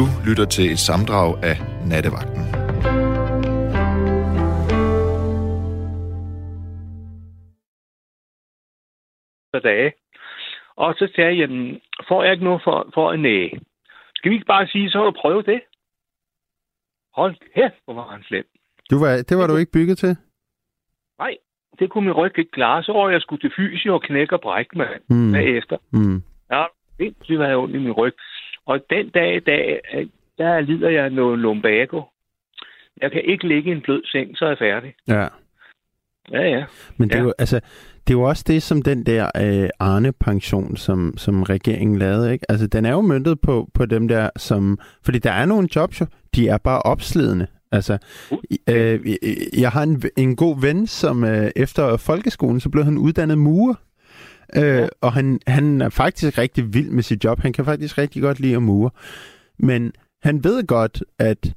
Du lytter til et samdrag af Nattevagten. dage. Og så sagde jeg, jamen, får jeg ikke noget for, for en næge? Skal vi ikke bare sige, så har du prøvet det? Hold kæft, hvor var han slem. Du var, det var du ikke bygget til? Nej, det kunne min ryg ikke klare. Så var jeg skulle til fysio og knække og brække mig Mm. bagefter. Mm. Ja, sindssygt var jeg ondt i min ryg. Og den dag i dag, øh, der lider jeg noget lumbago. Jeg kan ikke ligge i en blød seng, så er jeg færdig. Ja. Ja, ja. Men det er, Ja. jo, altså, det er jo også det, som den der øh, Arne-pension, som, som regeringen lavede. Ikke? Altså, den er jo møntet på, på dem der, som... Fordi der er nogle jobs jo, de er bare opslidende. Altså, øh, jeg har en, en god ven, som øh, efter folkeskolen, så blev han uddannet murer. Øh. Og han, han er faktisk rigtig vild med sit job. Han kan faktisk rigtig godt lide at mure. Men han ved godt, at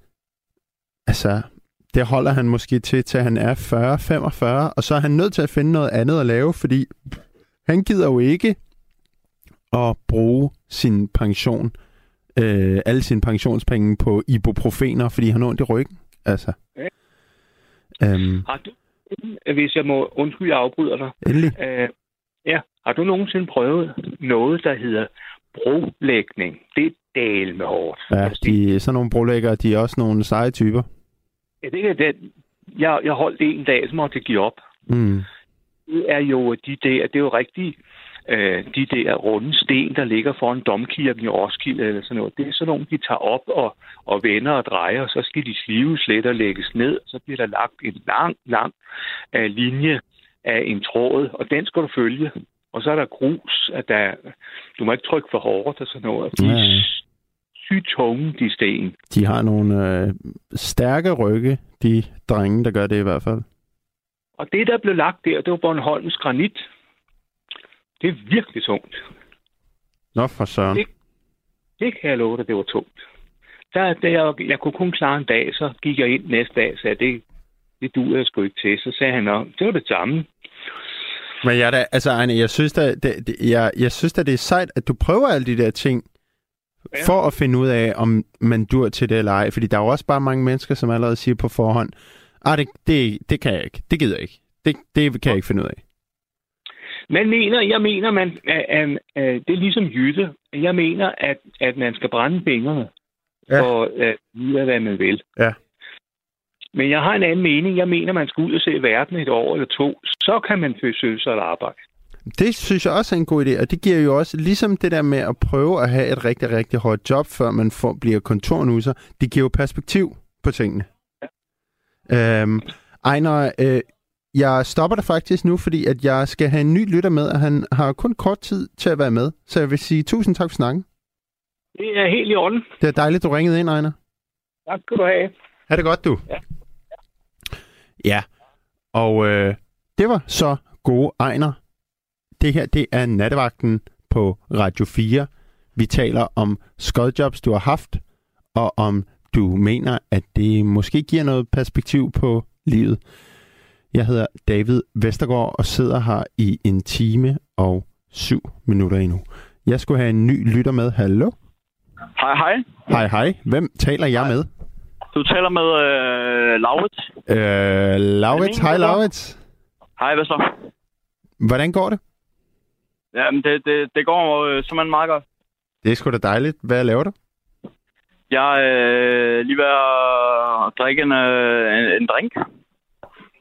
altså, det holder han måske til, til han er 40-45, og så er han nødt til at finde noget andet at lave, fordi han gider jo ikke at bruge sin pension, øh, alle sine pensionspenge på ibuprofener, fordi han har ondt i ryggen. Altså. Ja. Øhm, Har du, hvis jeg må undskylde, jeg afbryder dig. endelig. Øh, ja, har du nogensinde prøvet noget, der hedder brolægning? Det er del med hårdt. Ja, det- de, sådan nogle brolæggere, de er også nogle seje typer. Ja, det er den. Jeg, jeg holdt det en dag, så måtte jeg give op. Mm. Det er jo de der, det er jo rigtigt, øh, de der runde sten, der ligger foran domkirken i Roskilde eller sådan noget. Det er sådan nogle, de tager op og, og vender og drejer, og så skal de slives let og lægges ned, og så bliver der lagt en lang, lang øh, linje af en tråd, og den skal du følge. Og så er der grus, at der, du må ikke trykke for hårdt og sådan noget. De er sygt tunge, de sten. De har nogle øh, stærke rygge, de drenge, der gør det i hvert fald. Og det, der blev lagt der, det var Bornholms granit. Det er virkelig tungt. Nå for søren. Det- Det kan jeg love dig, det var tungt. Der, da jeg, jeg kunne kun klare en dag, så gik jeg ind næste dag og sagde, det, det duer jeg sgu ikke til. Så sagde han, "Nå, det var det samme. Men jeg, da, altså, Ejne, jeg synes da, det, det, jeg, jeg synes da, det er sejt, at du prøver alle de der ting, ja. For at finde ud af, om man dur til det eller ej. Fordi der er jo også bare mange mennesker, som allerede siger på forhånd, ah, det, det, det kan jeg ikke, det gider jeg ikke, det, det kan jeg ikke finde ud af. Men mener, jeg mener, man, at, at, at, det er ligesom Jytte. Jeg mener, at, at man skal brænde fingrene Ja. for at vide, hvad man vil. Ja. Men jeg har en anden mening. Jeg mener, man skal ud og se verden et år eller to. Så kan man forsøge sig at arbejde. Det synes jeg også er en god idé, og det giver jo også, ligesom det der med at prøve at have et rigtig, rigtig hårdt job, før man får, bliver kontornusser, det giver jo perspektiv på tingene. Ja. Øhm, Ejner, øh, jeg stopper dig faktisk nu, fordi at jeg skal have en ny lytter med, og han har kun kort tid til at være med. Så jeg vil sige tusind tak for snakken. Det er helt i orden. Det er dejligt, du ringede ind, Ejner. Tak skal du have. Ha' det godt, du. Ja. Ja, og øh, det var så gode Ejner. Det her, det er nattevagten på Radio 4. Vi taler om skodjobs, du har haft, og om du mener, at det måske giver noget perspektiv på livet. Jeg hedder David Vestergaard og sidder her i en time og syv minutter endnu. Jeg skulle have en ny lytter med. Hallo? Hej, hej. Hej, hej. Hvem taler jeg med? Du taler med øh, Laurits. Øh, Laurits. Hej? Laurits. Hej, hvad så? Hvordan går det? Jamen, det, det, det går øh, simpelthen meget godt. Det er sgu da dejligt. Hvad laver du? Jeg er øh, lige ved at drikke en, øh, en, en drink.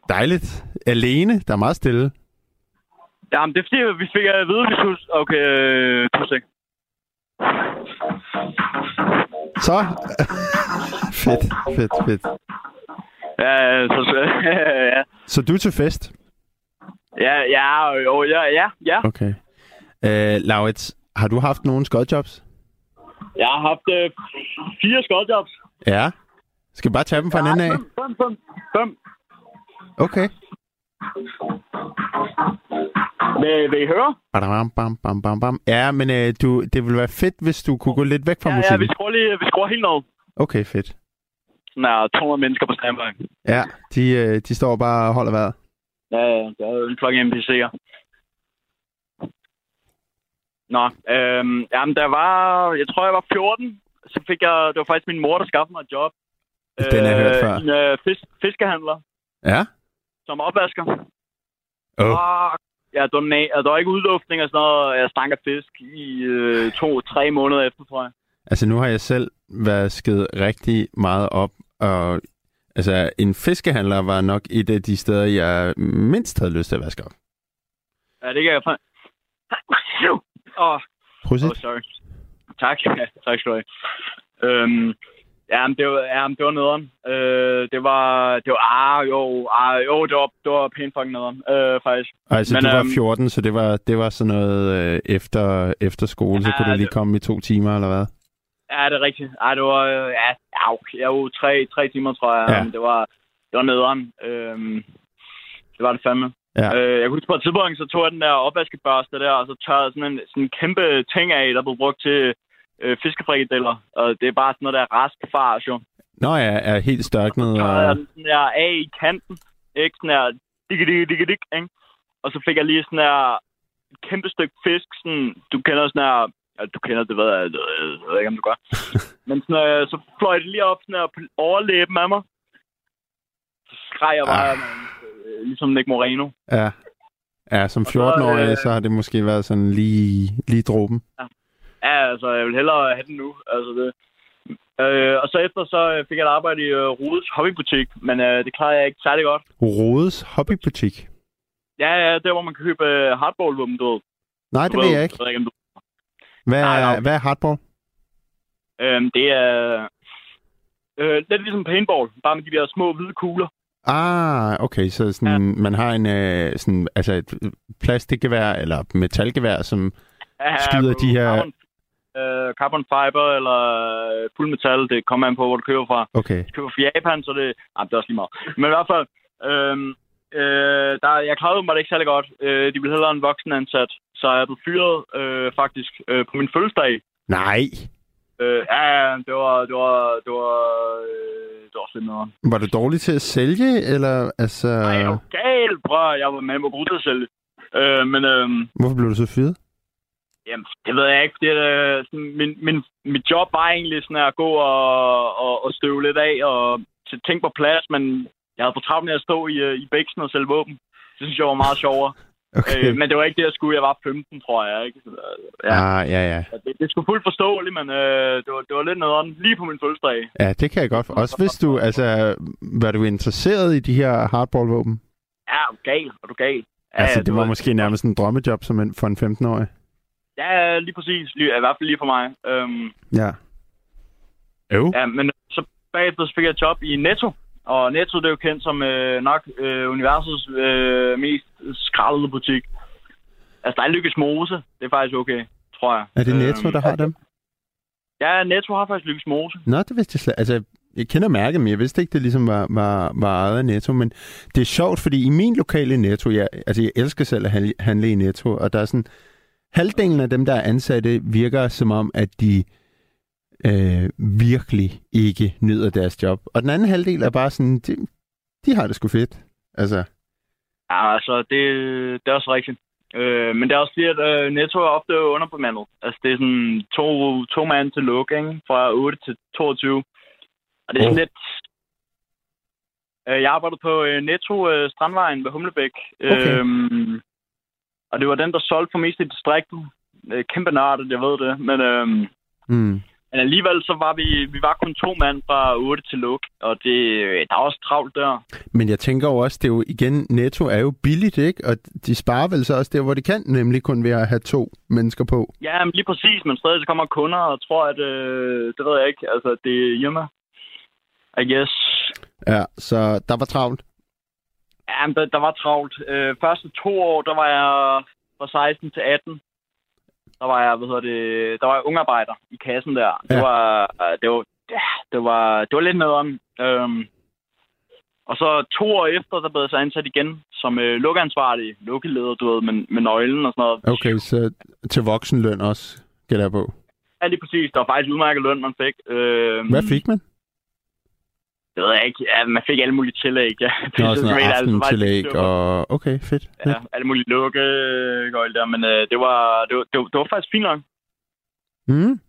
Dejligt. Alene? Der er meget stille. Jamen, det er fordi, vi fik at vide, vi skulle... Okay, øh, to sek. Så. fedt, fedt, fedt. Ja, så, ja, Så du er til fest? ja, ja, jo, ja, ja, ja. Okay. Øh, Laurits, har du haft nogle skodjobs? Jeg har haft øh, fire skodjobs. Ja. Skal vi bare tage dem fra en ende af? Fem, fem, fem. Okay. Vil, vil I høre? Badam, bam, bam, bam, bam. Ja, men øh, du, det ville være fedt, hvis du kunne gå lidt væk fra Ja, ja, musikken. vi skruer, lige, vi skruer helt ned. Okay, fedt. Er 200 mennesker på standby. Ja, de, øh, de står bare og holder vejret. Ja, ja, der er jo en flok NPC'er. Nå, øhm, jamen, der var, jeg tror, jeg var 14, så fik jeg... Det var faktisk min mor, der skaffede mig et job. Den har jeg hørt før. En øh, fisk, fiskehandler, Ja? som opvasker. Åh. Og var, na- der var ikke udluftning og sådan noget. Jeg stank af fisk i øh, to-tre måneder efter, tror jeg. Altså, nu har jeg selv vasket rigtig meget op, og altså, en fiskehandler var nok et af de steder, jeg mindst havde lyst til at vaske op. Ja, det kan jeg fra... Åh, Prosit. oh, sorry. Tak. Ja, tak skal du have. Øhm, ja, men det var, ja, men det var nederen. Øh, det var, det var, ah, jo, ah, jo, det var, det var pænt fucking nederen, øh, faktisk. Altså, Men, du var øhm, 14, så det var, det var sådan noget øh, efter, efter skole, så Ja, kunne du lige det- komme i to timer, eller hvad? Ja, det er rigtigt. Ej, det var, øh, ja, ja, okay, jeg var tre, tre timer, tror jeg. Ja. Men det var, det var nederen. Øhm, det var det fandme. Ja. Øh, jeg kunne huske på et tidspunkt, så tog jeg den der opvaskebørste der, og så tørrede jeg sådan en, sådan en kæmpe ting af, der blev brugt til øh, fiskefrikadeller. Og det er bare sådan noget der raskfars, jo. Nå ja, er helt størknet. Så tørrede jeg Og... den sådan der af i kanten, ikke? Sådan der, digge, digge, digge, digge, ikke? Og så fik jeg lige sådan der et kæmpe stykke fisk, sådan, du kender sådan der, ja, du kender det, ved jeg, jeg ved ikke, om du gør. Men sådan, øh, så fløj det lige op sådan der på overlæben af mig. Så skreg jeg bare, Ah. ah. øh, ligesom Nick Moreno. Ja. Ja, som så, 14-årig, øh, så har det måske været sådan lige, lige dråben. Ja, altså, jeg vil hellere have den nu. Altså, det. Øh, og så efter, så øh, fik jeg et arbejde i øh, Rudes hobbybutik, men øh, det klarede jeg ikke særlig godt. Rodes hobbybutik. Ja, ja, der hvor man kan købe øh, hardball-våben, du ved. Nej, det ved jeg ikke. Jeg ved ikke, om du Hvad Nej, er, nej. hvad er hardball? Øhm, det er øh, lidt ligesom paintball, bare med de der små hvide kugler. Ah, okay, så sådan, ja. man har en øh, sådan, altså et plastikgevær eller metalgevær, som Ja, Skyder de her- Carbon, øh, carbon fiber eller øh, fuldmetal, det kommer an på, hvor du køber fra. okay. Hvis du køber fra Japan, så er det... Ah, det er også lige meget. Men i hvert fald, øhm, øh, der, jeg klarede mig det ikke særlig godt. Øh, de ville hellere en voksen ansat, så jeg blev fyret øh, faktisk øh, på min fødselsdag. Nej. Øh, ja, ja, det var, det var, det var, øh, det var noget. Var du dårlig til at sælge, eller altså... Ej, jeg er jo gal, bror. Jeg var med på god til at sælge. Øh, men øhm, Hvorfor blev du så fyret? jamen, det ved jeg ikke, fordi øh, sådan, min, min, mit job var egentlig sådan at gå og, og, og støve lidt af og tænke på plads, men jeg havde for travlt med at stå i, øh, i bæksen og sælge våben. Det synes jeg var meget sjovere. Okay. øh, men det var ikke det, jeg skulle. Jeg var 15, tror jeg. Ikke? Ja. Ah, ja, ja. Det, det skulle fuldt forståeligt, men øh, det, var, det var lidt noget lige på min fødselsdag. Ja, det kan jeg godt. Også hvis du, altså, var du interesseret i de her hardballvåben? Ja, er du gal? Er du gal? Ja, Altså, det var måske nærmest en drømmejob som en, for en 15-årig. Ja, lige præcis. Lige, I hvert fald lige for mig. Øhm, Ja. Jo. ja, men så bagefter så fik jeg et job i Netto. Og Netto, det er jo kendt som øh, nok øh, universets øh, mest skraldede butik. Altså, der er Lykkes Mose. Det er faktisk okay, tror jeg. Er det Netto, der har dem? Ja, Netto har faktisk Lykkes Mose. Nå, det vidste jeg slet Altså, jeg kender mærket, men jeg vidste ikke, det ligesom var, var, var ejet af Netto. Men det er sjovt, fordi i min lokale Netto, jeg, altså jeg elsker selv at handle- handle i Netto, og der er sådan, halvdelen af dem, der er ansatte, virker som om, at de øh, virkelig ikke nyder deres job. Og den anden halvdel er bare sådan, de, de har det sgu fedt. Altså, Ja, altså, det, det er også rigtigt. Øh, men det er også fordi, at øh, Netto er ofte underbemandet. Altså, det er sådan to, to mand til luk, ikke? Fra 8 til 22. Og det er sådan Åh. lidt... Øh, jeg arbejdede på øh, Netto øh, Strandvejen ved Humlebæk. Okay. Øhm, og det var den, der solgte for mest i distriktet. Øh, kæmpe nørdet, jeg ved det. Men, øhm, mm, men alligevel så var vi, vi var kun to mand fra 8 til luk. Og det, der er også travlt der. Men jeg tænker jo også, det er jo igen, Netto er jo billigt, ikke? Og de sparer vel så også der, hvor de kan, nemlig kun ved at have to mennesker på. Ja, men lige præcis, men stadig så kommer kunder og tror, at øh, det ved jeg ikke, altså det er hjemme. I guess. Ja, så der var travlt. Ja, men der, der var travlt. Øh, første to år, der var jeg fra 16 til 18. Der var jeg, hvad hedder det, der var jeg ungarbejder i kassen der. Det Ja. var, det var, det var, det var lidt nederen. Øhm, og så to år efter, der blev jeg så ansat igen som øh, lukansvarlig, lukkeleder, du ved, med, med nøglen og sådan noget. Okay, så til voksenløn også, gætter jeg på. Ja, lige præcis. Der var faktisk udmærket løn, man fik. Øh, Hvad fik man? Det ved jeg ikke. Ja, man fik alle mulige tillæg. Ja. Nå, sådan noget altså, aftentillæg, var- og okay, fedt. Ja, alle mulige lukke der. Men øh, det, var, det, var, det, var, det var faktisk fint nok. Mm.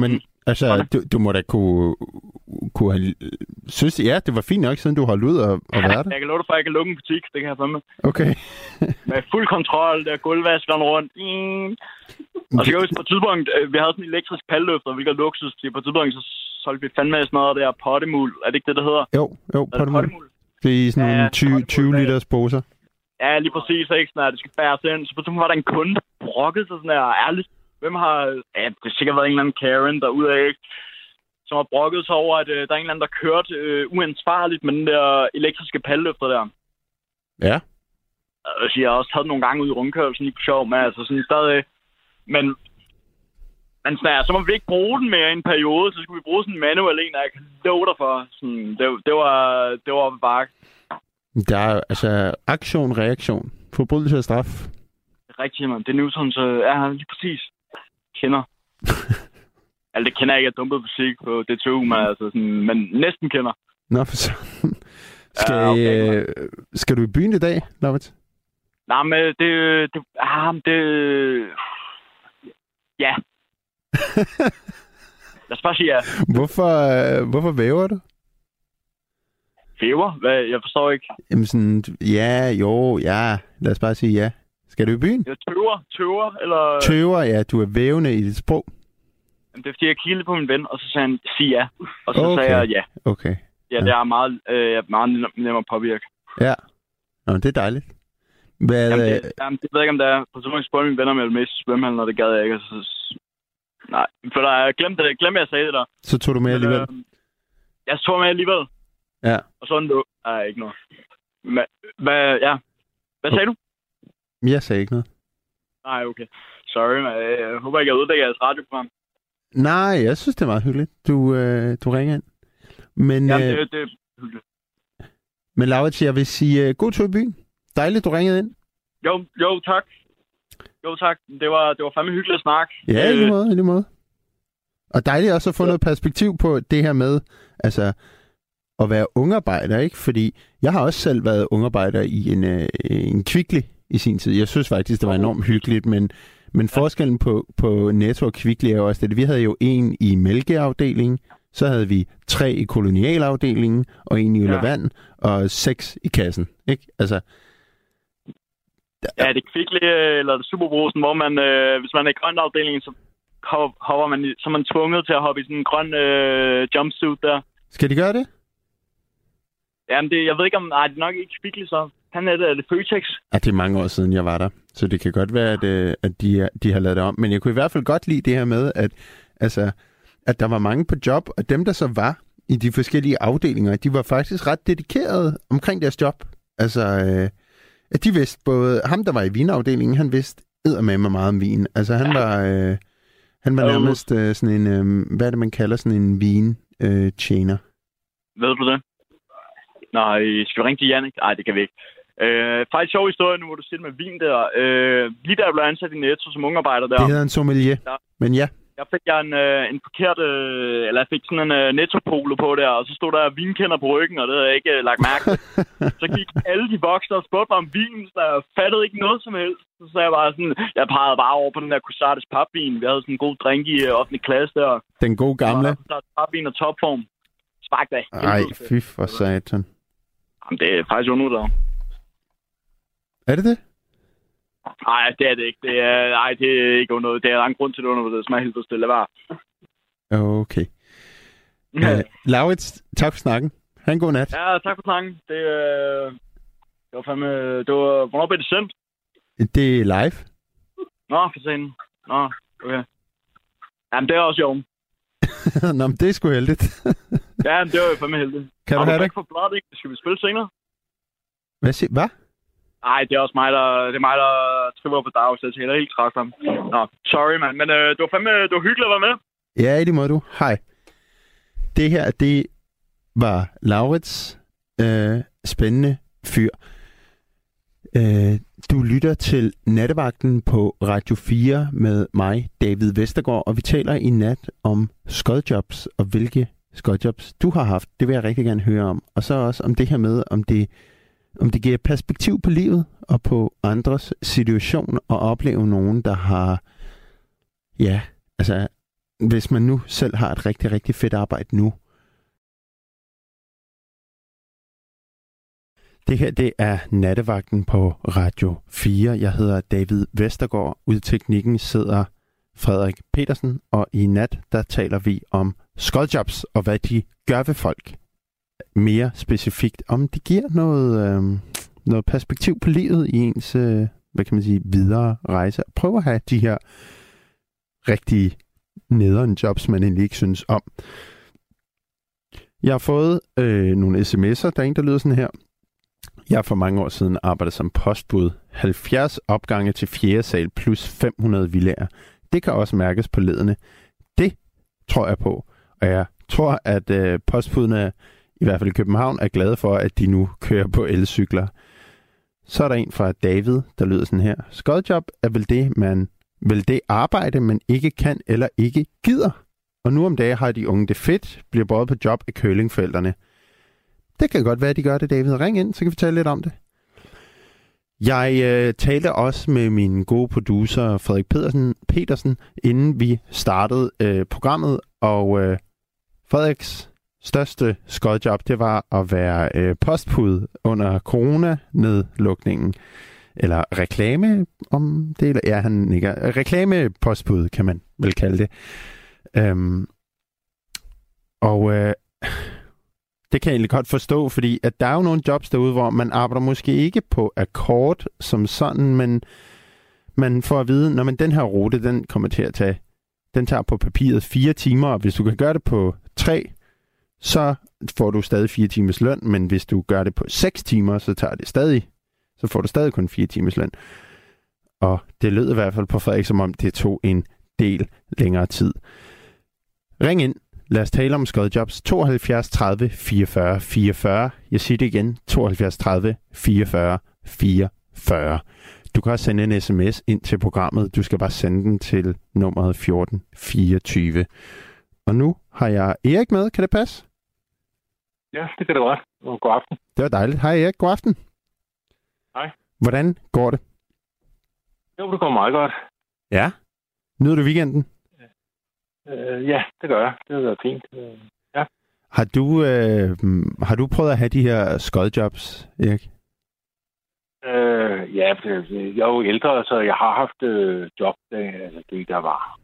Men Mm. Altså, du, du må da kunne, kunne have... Synes, ja, det var fint nok, siden du holdt ud og, og været der. Jeg kan love dig for, at jeg kan lukke en butik. Det kan jeg fandme. Okay. Med fuld kontrol, der gulvvaskeren rundt. Mm. Og så kan jeg huske på et tidspunkt, øh, vi havde sådan en elektrisk palløfter, hvilket er luksus. til. På et tidspunkt, så solgte vi fandme sådan noget der pottemul. Er det ikke det, der hedder? Jo, jo, Er det er i sådan nogle ja, 20, pottemul, 20 ja. liters poser. Ja, lige præcis. Ikke? Sådan, at det skal bæres ind. Så på var der en kunde, der brokkede sig sådan her. Ærligt. Hvem har... Ja, det har sikkert været en eller anden Karen derude af, ikke? Som har brokket sig over, at øh, der er en eller anden, der kørte øh, uansvarligt med den der elektriske palløfter der. Ja. Jeg har også taget nogle gange ud i rundkørelsen lige på sjov, men altså sådan stadig... Men, sådan, ja, så må vi ikke bruge den mere i en periode, så skulle vi bruge sådan en manuel en, og jeg kan love dig for. Sådan, det, det, var, det var oppe bakke. Der er altså aktion, reaktion. Forbrydelse og straf. Rigtigt, mand. Det er Newton, så er han lige præcis kender. altså, det kender jeg ikke, jeg dumpet musik på DTU, men, altså, sådan, men næsten kender. Nå, for så... Skal, Ja, okay, øh, skal du i byen i dag, Laurits? Nej, men det... det, ah, det ja. Lad os bare sige ja. Hvorfor, øh, hvorfor væver du? Fever? Hvad? Jeg forstår ikke. Jamen sådan, ja, jo, ja. Lad os bare sige ja. Skal du i byen? Jeg tøver, tøver, eller... Tøver, ja, du er vævende i dit sprog. Jamen, Det er fordi, jeg kiggede på min ven, og så sagde han, sig ja. Og så Okay. sagde jeg ja. Okay, Ja, det er meget, øh, meget nem- nemmere at påvirke. ja. Nå, det er dejligt. Hvad, Jamen, øh, det, jamen, det ved jeg ikke, om det er. På tidspunkt spurgte mine venner, om jeg ville med i svømmehallen, og det gad jeg ikke. og Så, nej, for der, glemte det. Glemte, jeg sagde det der. så tog du med alligevel? Men, øh, jeg tog med alligevel. Ja. Og sådan du. Nej, ikke noget. Men, hvad, ja. Hvad sagde du? Jeg sagde ikke noget. Nej, okay. Sorry, men øh, jeg håber ikke, jeg ødelægger jeres radioprogram. Nej, jeg synes, det er meget hyggeligt. Du, øh, du ringer ind. Men, Jamen, øh, det, det er hyggeligt. men Laurits, jeg vil sige uh, god tur i byen. Dejligt, du ringede ind. Jo, jo, tak. Jo, tak. Det var, det var fandme hyggeligt at snakke. Ja, i lige Øh, måde, i lige måde. Og dejligt også at få noget perspektiv på det her med, altså, at være ungarbejder, ikke? Fordi jeg har også selv været ungarbejder i en, øh, en kvikli i sin tid. Jeg synes faktisk, det var enormt hyggeligt, men, men forskellen på, på Netto og Kvickly er jo også det, at vi havde jo en i mælkeafdelingen, så havde vi tre i kolonialafdelingen, og en i øl og Ja. vand, og seks i kassen, ikke? Altså, Ja, det er kvikle, eller det er superbrusen, hvor man, øh, hvis man er i grøn afdelingen, så hop- hopper man, i- så er man tvunget til at hoppe i sådan en grøn øh, jumpsuit der. skal de gøre det? Jamen, det, jeg ved ikke om... Nej, det er nok ikke kvikle, så. Han er det, er det Føtex. Ja, det er mange år siden, jeg var der. Så det kan godt være, at, øh, at de, er- de har lavet det om. Men jeg kunne i hvert fald godt lide det her med, at, altså, at der var mange på job, og dem, der så var i de forskellige afdelinger, de var faktisk ret dedikerede omkring deres job. Altså, øh, at de vidste både... Ham, der var i vinafdelingen, han vidste med mig meget om vin. Altså, han var... Øh, han var nærmest øh, sådan en... Øh, hvad er det, man kalder sådan en vin-tjener? Øh, tjener. Ved du det? Nej, skal vi ringe til Jannik? Nej, det kan vi ikke. Øh, faktisk sjov historie nu, hvor du siger med vin der. Øh, lige da jeg blev ansat i Netto som ungarbejder der, det hedder en sommelier. Ja. Men ja, jeg fik jeg en, øh, en forkert, øh, eller jeg fik sådan en øh, netto-polo på der, og så stod der vinkender på ryggen, og det havde jeg ikke øh, lagt mærke til. så gik alle de voksne og spurgte mig om vinen, så jeg fattede ikke noget som helst. Så sagde jeg bare sådan, jeg pegede bare over på den der Cusatis papvin. Vi havde sådan en god drink i øh, 8. klasse der. den gode gamle. Cusatis papvin og topform. Spark da. Ej, fy for satan. Jamen, det er faktisk underdrevet. Er det det? Nej, det er det ikke. Det er, nej, det er ikke underdrevet. Det er der en grund til, det er underdrevet. Det smager helt stille. Var. Okay. Uh, Laurits, tak for snakken. Ha' en god nat. Ja, tak for snakken. Det, øh, det var fandme... Det var, hvornår blev det sendt? Det er live. Nå, for sent. Nå, okay. Jamen, det er også jo. Nå, men det er sgu heldigt. Ja, men det var jo fandme heldigt. kan du have det? ikke for bladet, ikke? Skal vi spille senere? Hvad siger Hvad? Nej, det er også mig, der, det er mig, der skriver på dag, så jeg tænker, helt træt ham. Nå, sorry, mand. Men øh, det var fandme det var hyggeligt at være med. Ja, i lige måde du. Hej. Det her, det var Laurits øh, spændende fyr. Øh, du lytter til Nattevagten på Radio 4 med mig, David Vestergaard, og vi taler i nat om skodjobs og hvilke skodjobs du har haft. Det vil jeg rigtig gerne høre om. Og så også om det her med, om det, om det giver perspektiv på livet og på andres situation og opleve nogen, der har, ja, altså hvis man nu selv har et rigtig, rigtig fedt arbejde nu, Det her, det er nattevagten på Radio 4. Jeg hedder David Vestergaard. Ud teknikken sidder Frederik Petersen, og i nat, der taler vi om skoldjobs og hvad de gør ved folk. Mere specifikt, om det giver noget, øh, noget perspektiv på livet i ens, øh, hvad kan man sige, videre rejse. Prøv at have de her rigtige nederen jobs, man egentlig ikke synes om. Jeg har fået øh, nogle sms'er. Der er en, der lyder sådan her. Jeg for mange år siden arbejdede som postbud. 70 opgange til 4. sal plus 500 villager. Det kan også mærkes på ledene. Det tror jeg på. Og jeg tror, at øh, postbudene, i hvert fald i København, er glade for, at de nu kører på elcykler. Så er der en fra David, der lyder sådan her. Skodjob er vel det, man vel det arbejde, man ikke kan eller ikke gider. Og nu om dagen har de unge det fedt, bliver både på job af kølingforældrene. Det kan godt være, at de gør det, David. Ring ind, så kan vi tale lidt om det. Jeg øh, talte også med min gode producer Frederik Pedersen, Petersen, inden vi startede øh, programmet, og øh, Frederiks største skodjob, det var at være øh, postpud under corona-nedlukningen. Eller reklame om det, eller ja, han nikker. Reklamepostbud, kan man vel kalde det. Øhm, og øh, det kan jeg egentlig godt forstå, fordi at der er jo nogle jobs derude, hvor man arbejder måske ikke på akkord som sådan, men man får at vide, når man den her rute, den kommer til at tage, den tager på papiret fire timer, og hvis du kan gøre det på tre, så får du stadig fire timers løn, men hvis du gør det på 6 timer, så tager det stadig, så får du stadig kun fire timers løn. Og det lød i hvert fald på Frederik, som om det tog en del længere tid. Ring ind Lad os tale om skodjobs. 72 30 44 44. Jeg siger det igen. 72 30 44 44. Du kan også sende en sms ind til programmet. Du skal bare sende den til nummeret 1424. Og nu har jeg Erik med. Kan det passe? Ja, det kan det godt. God aften. Det var dejligt. Hej Erik. God aften. Hej. Hvordan går det? Jo, det går meget godt. Ja. Nyder du weekenden? Øh, ja, det gør jeg. Det har været fint. Øh, ja. Har du, øh, har du prøvet at have de her skodjobs, Erik? Øh, ja, jeg er jo ældre, så jeg har haft øh, job, der, altså det, der var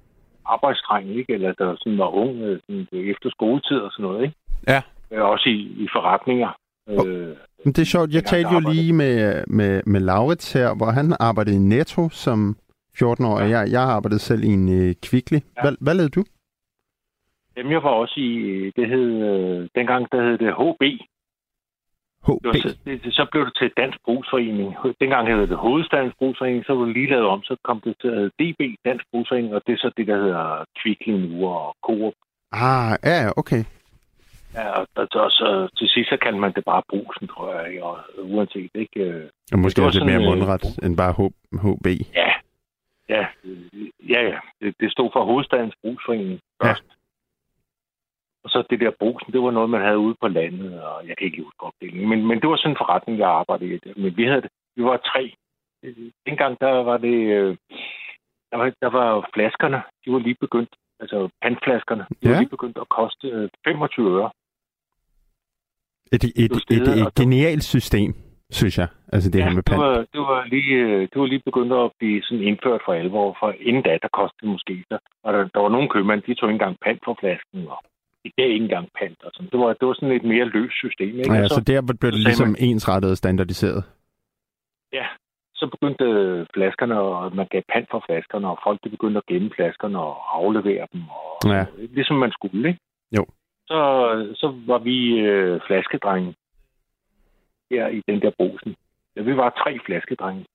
arbejdstræng, ikke? Eller der sådan var ung, øh, sådan, efter skoletid og sådan noget, ikke? Ja. Øh, også i, i forretninger. Øh, Men det er sjovt, jeg talte jo lige med, med, med Laurits her, hvor han arbejdede i Netto som 14 år, ja. jeg, jeg arbejdede selv i en øh, Kvickly. Ja. Hvad, hvad lavede du? Jamen, jeg var også i, det hed, øh, dengang der hed det HB. HB? Det var, så, det, så blev det til Dansk Brugsforening. Dengang hed det Hovedstadens Brugsforening, så var det lige lavet om, så kom det til at DB, Dansk Brugsforening, og det er så det, der hedder Kvickly nu og Coop. Ah, ja, okay. Ja, og, og, og så til sidst så kan man det bare Brugsen, tror jeg, og uanset, ikke? Øh, og måske det lidt mere øh, mundret øh, end bare HB. Ja, ja, ja, ja. Det, det stod for Hovedstadens Brugsforening først. Ja. Og så det der brugsen, det var noget, man havde ude på landet, og jeg kan ikke huske opdelingen. Men, men det var sådan en forretning, jeg arbejdede i. Men vi, havde, vi var tre. Dengang der var det... Øh, der var, der var flaskerne, de var lige begyndt, altså pandflaskerne, de ja. var lige begyndt at koste 25 øh, øre. Et, et, et, et, et genialt system, synes jeg. Altså det ja, her med pand. Det var, det, var lige, øh, det var lige begyndt at blive sådan indført for alvor, for inden da, der kostede måske. Der, og der, der var nogle købmænd, de tog ikke engang pand for flasken, og i dag ikke engang pant. Og sådan. Det, var, det var sådan et mere løst system. Ikke? Ja, så, så der blev det ligesom man, ensrettet og standardiseret? Ja, så begyndte flaskerne, og man gav pant for flaskerne, og folk de begyndte at gemme flaskerne og aflevere dem. Og, ja. Ligesom man skulle, ikke? Jo. Så, så var vi øh, flaskedrenge her i den der brusen. Ja, vi var tre flaskedrenge.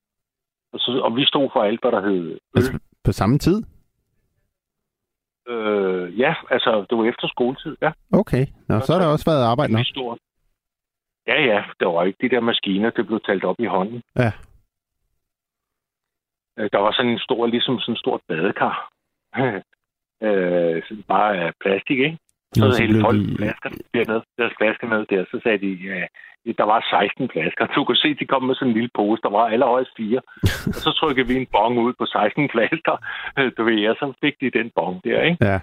Og, så, og vi stod for alt, hvad der hed øl. Altså på samme tid? Øh, ja, altså, det var efter skoletid, ja. Okay, Nå, så, så har der også været arbejde nok. Stort. Ja, ja, der var ikke de der maskiner, det blev talt op i hånden. Ja. Øh, der var sådan en stor, ligesom sådan en stort badekar. øh, bare af plastik, ikke? Så havde hele folk de... flasker dernede, deres flasker med der, så sagde de, ja, der var 16 flasker. Du kunne se, de kom med sådan en lille pose, der var allerhøjst fire. og så trykkede vi en bong ud på 16 flasker, du ved, og så fik de den bong der, ikke? Ja.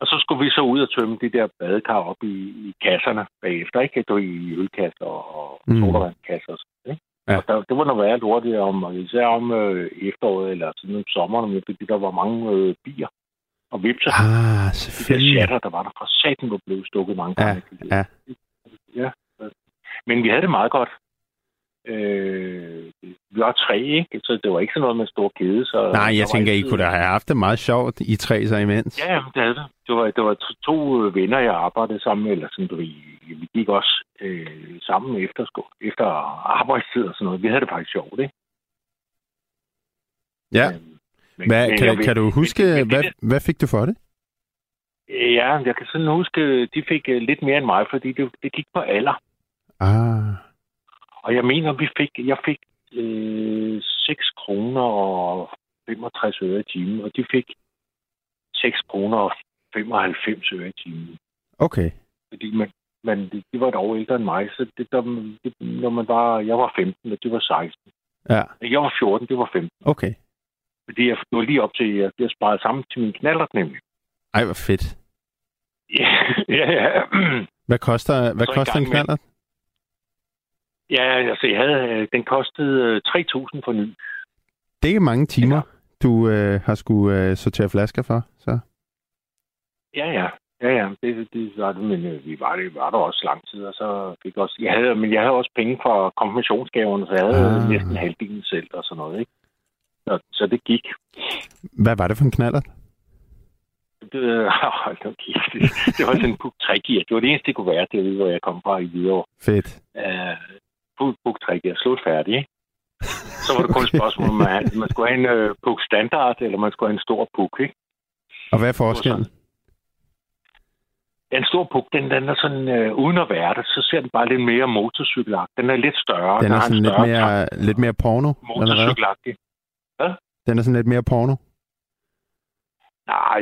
Og så skulle vi så ud og tømme de der badekar op i, i kasserne bagefter, ikke? Var i ølkasser og Mm. sodavandskasser og sådan, ikke? Ja. Og der, det var noget værre lort om, især om øh, efteråret eller sådan om sommeren, fordi der var mange øh, bier og vipser. Ah, de der selvfølgelig. shatter, der var der fra satan, var blevet stukket mange Ja, gange. ja. ja. Men vi havde det meget godt. Øh, vi var tre, ikke? Så det var ikke sådan noget med stor kede. Så Nej, jeg tænker, I altid- kunne da have haft det meget sjovt i tre så imens. Ja, det havde det. Det var, det var to, to øh, venner, jeg arbejdede sammen med, eller sådan, du ved, vi gik også øh, sammen efter, efter arbejdstid og sådan noget. Vi havde det faktisk sjovt, ikke? Ja. Men- Hvad, men kan, jeg kan du huske, men- hvad, hvad fik du for det? Ja, jeg kan sådan huske, de fik øh, lidt mere end mig, fordi det, det gik på alder. Ah, Og jeg mener, vi fik, jeg fik øh, 6 kroner og 65 øre i timen, og de fik 6 kroner og 95 øre i timen. okay. Fordi man, man, de, de var et år ældre end mig, så det, der, det, når man var, jeg var 15, og de var 16. Ja, Jeg var 14, det var 15. okay. Fordi jeg det var lige op til, at jeg, sparede sammen til min knaller nemlig. Ej, hvor fedt. Ja, ja, ja. Hvad koster, hvad koster en gang med- ja altså, jeg havde, øh, den kostede øh, 3.000 for ny. Det er mange timer, du øh, har skulle øh, sortere flasker for, så. Ja, ja. Ja, ja, det, det var det, men øh, vi var, det var der også lang tid, og så fik også, jeg havde, men jeg havde også penge fra konfirmationsgaverne, så jeg havde ah. næsten halvdelen selv og sådan noget, ikke? Så, så det gik. Hvad var det for en knaller? Det, øh, hold nu kæft. det, det var sådan en Puk 3 gear. Det var det eneste, det kunne være derude, hvor jeg kom fra i Hvidovre. Fedt. Uh, Puk, Puk 3 gear. Slut færdig, ikke? Så var det kun et spørgsmål, om man, man skulle have en uh, Puk standard, eller man skulle have en stor Puk, ikke? Og hvad er forskellen? En stor Puk, den, den er sådan, uh, uden at være det, så ser den bare lidt mere motorcykelagtig. Den er lidt større. Den er sådan lidt større mere, lidt mere porno, tank, eller hvad? motorcykelagtig. Den er sådan lidt mere porno. Nej,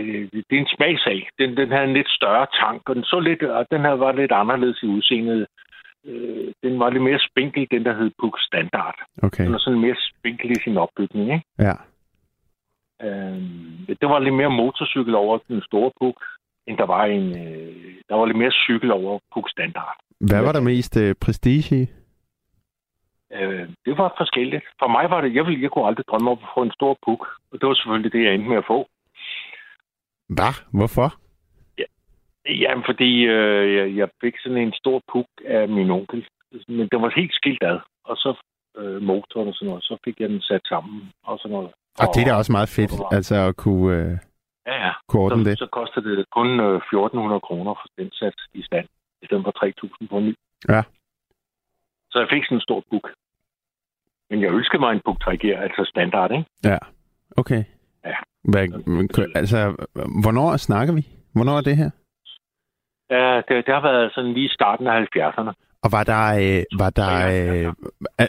det er en smagsag. Den, den havde en lidt større tank, og den, så lidt, og den her var lidt anderledes i udseendet. Øh, den var lidt mere spinkel, den der hed Puk Standard. Okay, Den var sådan mere spinkel i sin opbygning, ikke? ja. Øh, det var lidt mere motorcykel over den store Puk, end der var en... Øh, der var lidt mere cykel over Puk Standard. Hvad var der mest øh, prestige i? Øh, det var forskelligt. For mig var det... Jeg, ville, jeg kunne aldrig drømme om at få en stor Puk, og det var selvfølgelig det, jeg endte med at få. Hvad? Hvorfor? Jamen, fordi øh, jeg, jeg fik sådan en stor puk af min onkel. Men den var helt skilt ad. Og så øh, motoren og sådan noget, så fik jeg den sat sammen og sådan noget. Og det er da også meget fedt, altså at kunne, øh, Ja, ja. kunne Så, det. så kostede det kun øh, 1400 kroner for den sat i stand, i stedet for 3000 på ny. Ja. Så jeg fik sådan en stor puk. Men jeg ønskede mig en puk 3 altså standard, ikke? Ja, okay. Ja. Hvad, altså, hvornår snakker vi? Hvornår er det her? Ja, det, det har været sådan lige starten af 70'erne. Og var der, øh, var der, øh,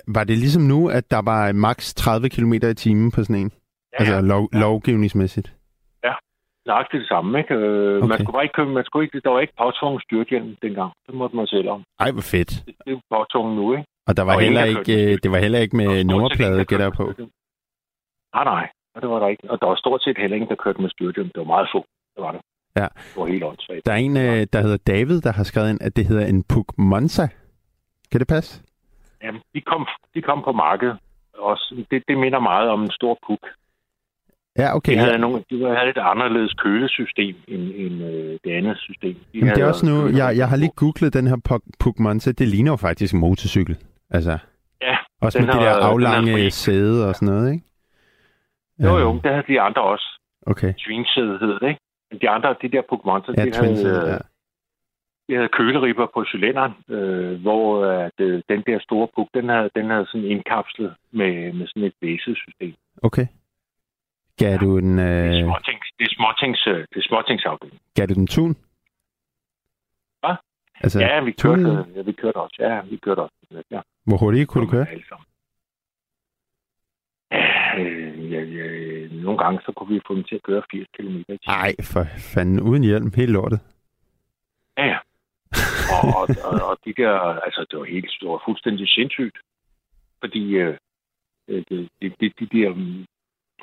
var det ligesom nu, at der var maks 30 km i timen på sådan en? Ja, altså lov, ja. lovgivningsmæssigt? Nøjagtigt det samme, ikke? Øh, Okay. Man skulle bare ikke købe, man skulle ikke, der var ikke påtvungen styrthjelm dengang. Det måtte man selv om. Ej, hvor fedt. Det, det er jo påtvungen nu, ikke? Og der var Og heller ikke, det var heller ikke med nummerplade, gætter på. Nej, nej. Og det var der ikke. Og der var stort set heller ingen, der kørte med styrthjelm. Det var meget få. Det var det. Ja. Det var helt åndssvagt. Der er en, øh, der hedder David, der har skrevet ind, at det hedder en Puk Monza. Kan det passe? Jamen, de kom, de kom på markedet. Også. Det, det minder meget om en stor puk. Ja, okay. De havde, Ja. nogle, de havde et anderledes kølesystem end, end øh, det andet system. De Jamen, det er også nu, jeg, jeg har lige googlet den her Monza. Det ligner jo faktisk en motorcykel. Altså, Ja, også den med de har- der den har aflange sæde og sådan noget, ikke? jo jo, det havde de andre også. Okay. Twinsæde hed det, ikke? De andre, de der Pokémon, Ja, de, havde, ja. de havde køleribber på cylinderen, øh, hvor at, øh, den der store puk, den havde, den havde sådan indkapslet med, med sådan et basesystem. Okay. Gav du en, Det er øh, småtings, det er småtings, øh, det er småtingsafdeling. gav du den tun? Hvad? Altså, Ja, vi kørte, ja, vi kørte også. Ja, vi kørte også. Ja, Hvor hurtigt kunne du køre? Ja, øh, ja, ja, nogle gange så kunne vi få dem til at køre 80 km. Nej, for fanden, uden hjelm, helt lortet. Ja, ja. Og, og, og, og de der, altså det var helt det var fuldstændig sindssygt. Fordi øh, øh, de, de, de, de der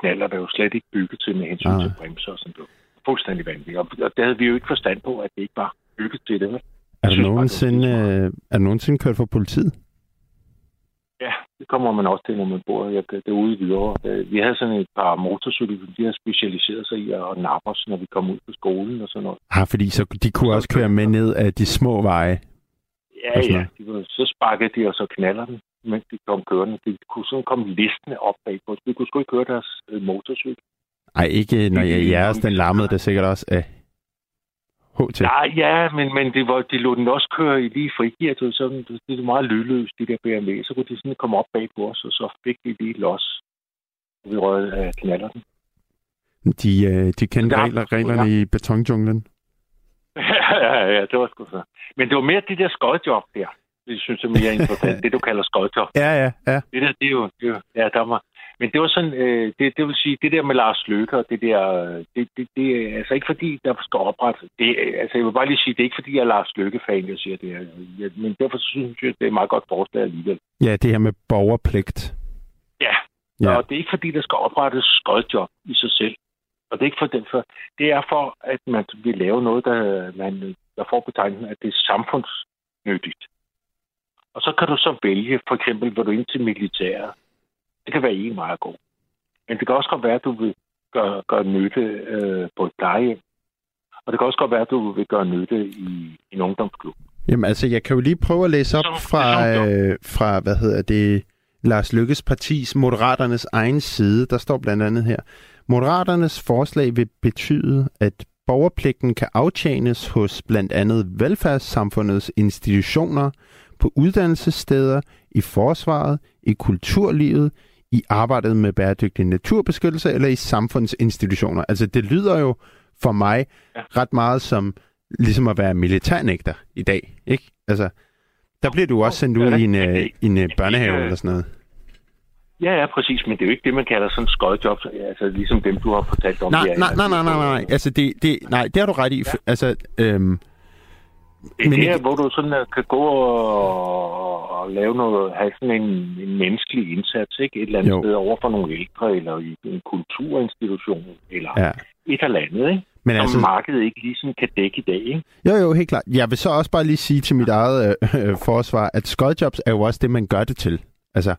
knaller der er jo slet ikke bygget til med hensyn Ah. til bremser og sådan noget. fuldstændig vanvittigt. Og, og det havde vi jo ikke forstand på, at det ikke var bygget til det. Er du synes nogensinde, øh, er du nogensinde kørt for politiet? Ja, det kommer man også til, når man bor jeg, det er ude i Hvidovre. Øh, Vi havde sådan et par motorcykler, de har specialiseret sig i at nappe os, når vi kom ud på skolen og sådan noget. Ah, fordi så de kunne også køre med ned af de små veje. Ja, ja. De var, så sparkede de, og så knaller den, mens de kom kørende. De kunne sådan komme listende op bagpå. De kunne sgu ikke køre deres øh, motorcykel. Ej, ikke når jeg jeres, den larmede det sikkert også af HT. Nej, ja, men, men det var, de lå den også køre i lige. Det var sådan, det var meget lydløst, de der BMW. Så kunne de sådan komme op bag på os, og så fik de lige los. Og vi røg af knaller den. De, øh, de kendte Ja. regler, reglerne i betonjunglen. ja, ja, det var sgu så. Men det var mere de der skodjob der. Det synes jeg er mere interessant. det, du kalder skodjob. Ja, ja, ja. Det der, det er jo... Det er, jo- ja, der var... Men det var sådan... Øh, det, det vil sige, det der med Lars Løkke og det der... øh, Det, det, det er altså ikke fordi, der skal oprette... Det, er- altså, jeg vil bare lige sige, det er ikke fordi, jeg er Lars Løkke-fan, jeg siger det her. Men derfor synes jeg, det er et meget godt forslag alligevel. Ja, det her med borgerpligt. Ja. Ja. Og det er ikke fordi, der skal oprettes skodjob i sig selv. Og det er ikke for den for. Det er for, at man vil lave noget, der, man, der får betegnet, at det er samfundsnyttigt. Og så kan du så vælge, for eksempel, hvor du ind til militæret. Det kan være en meget god. Men det kan også godt være, at du vil gøre, gøre nytte øh, på et plejehjem. Og det kan også godt være, at du vil gøre nytte i en ungdomsklub. Jamen altså, jeg kan jo lige prøve at læse op Så- fra, øh, fra hvad hedder det, Lars Lykkes partis, Moderaternes egen side. Der står blandt andet her. Moderaternes forslag vil betyde, at borgerpligten kan aftjenes hos blandt andet velfærdssamfundets institutioner, på uddannelsessteder, i forsvaret, i kulturlivet, i arbejdet med bæredygtig naturbeskyttelse eller i samfundsinstitutioner. Altså det lyder jo for mig Ja. ret meget som ligesom at være militærnægter i dag, ikke? Altså, der bliver du også sendt ud i en, øh, i en øh, børnehave øh, eller sådan noget. Ja, ja, præcis. Men det er jo ikke det, man kalder sådan skodjob. Altså ligesom dem, du har fortalt om. Nej, nej, nej, nej, nej, nej. Altså, det, det, nej, det har du ret i. Ja. Altså, øhm, Det er Men der, hvor du sådan uh, kan gå og, og lave noget, have sådan en, en menneskelig indsats, ikke? Et eller andet Jo. sted over for nogle ældre, eller i en kulturinstitution, eller ja. et eller andet, ikke? Men Som altså, markedet ikke lige sådan kan dække i dag, ikke? jo, jo, helt klart. Jeg vil så også bare lige sige til mit eget øh, øh, forsvar, at skodjobs er jo også det, man gør det til. Altså,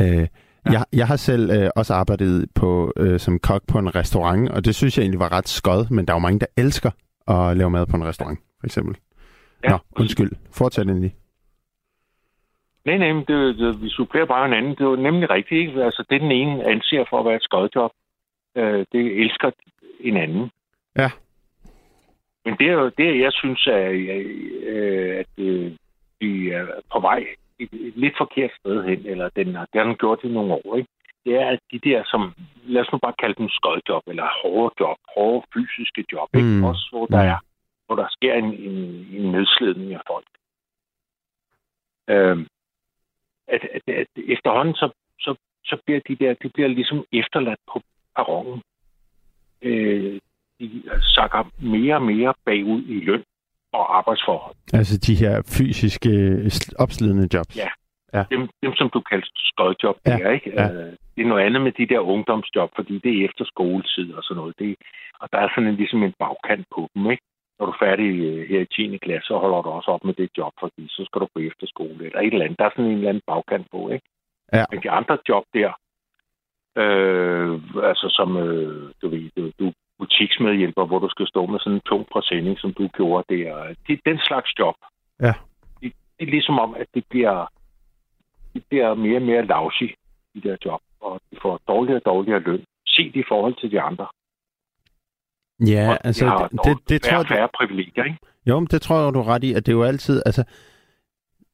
øh, ja. jeg, jeg har selv øh, også arbejdet på øh, som kok på en restaurant, og det synes jeg egentlig var ret skod, men der er jo mange, der elsker at lave mad på en restaurant, for eksempel. Ja, Nå, undskyld. Fortsæt endelig. Nej, nej, men det, det, vi supplerer bare hinanden. Det er jo nemlig rigtigt, ikke? Altså, det den ene anser for at være et skodjob, øh, det elsker en anden. Ja. Men det er jo det, jeg synes, er, øh, at øh, vi er på vej et, et lidt forkert sted hen, eller den har, den har gjort det i nogle år, ikke? Det er, at de der, som, lad os nu bare kalde dem skodjob, eller hårde job, hårde fysiske job, ikke? Mm. Også hvor der Mm. er, hvor der sker en, en, en nedslidning af folk. Øhm, at, at, at efterhånden, så, så, så bliver de der, de bliver ligesom efterladt på perronen. Øh, de sakker mere og mere bagud i løn og arbejdsforhold. Altså de her fysiske, øh, sl- opslidende jobs. Ja. Ja. Dem, dem som du kalder skodjob, Ja, ja. der, ikke? ja. Øh, det er noget andet med de der ungdomsjob, fordi det er efter skoletid og sådan noget. Det, og der er sådan en, ligesom en bagkant på dem, ikke? Når du er færdig øh, her i 10. klasse, så holder du også op med det job, fordi så skal du på efterskole eller et eller andet. Der er sådan en eller anden bagkant på, ikke? Ja. Men de andre job der, øh, altså som, øh, du ved, du, du er butiksmedhjælper, hvor du skal stå med sådan en tung præsending, som du gjorde der. Det, den slags job. Ja. Det, det er ligesom om, at det bliver, det bliver mere og mere lousy, de der job, og de får dårligere og dårligere løn. Set i forhold til de andre. Ja, Og altså har det, det, det tror færre, jeg, færre privilegier, ikke? Jo, men det tror jeg, du er ret i, at det er jo altid, altså,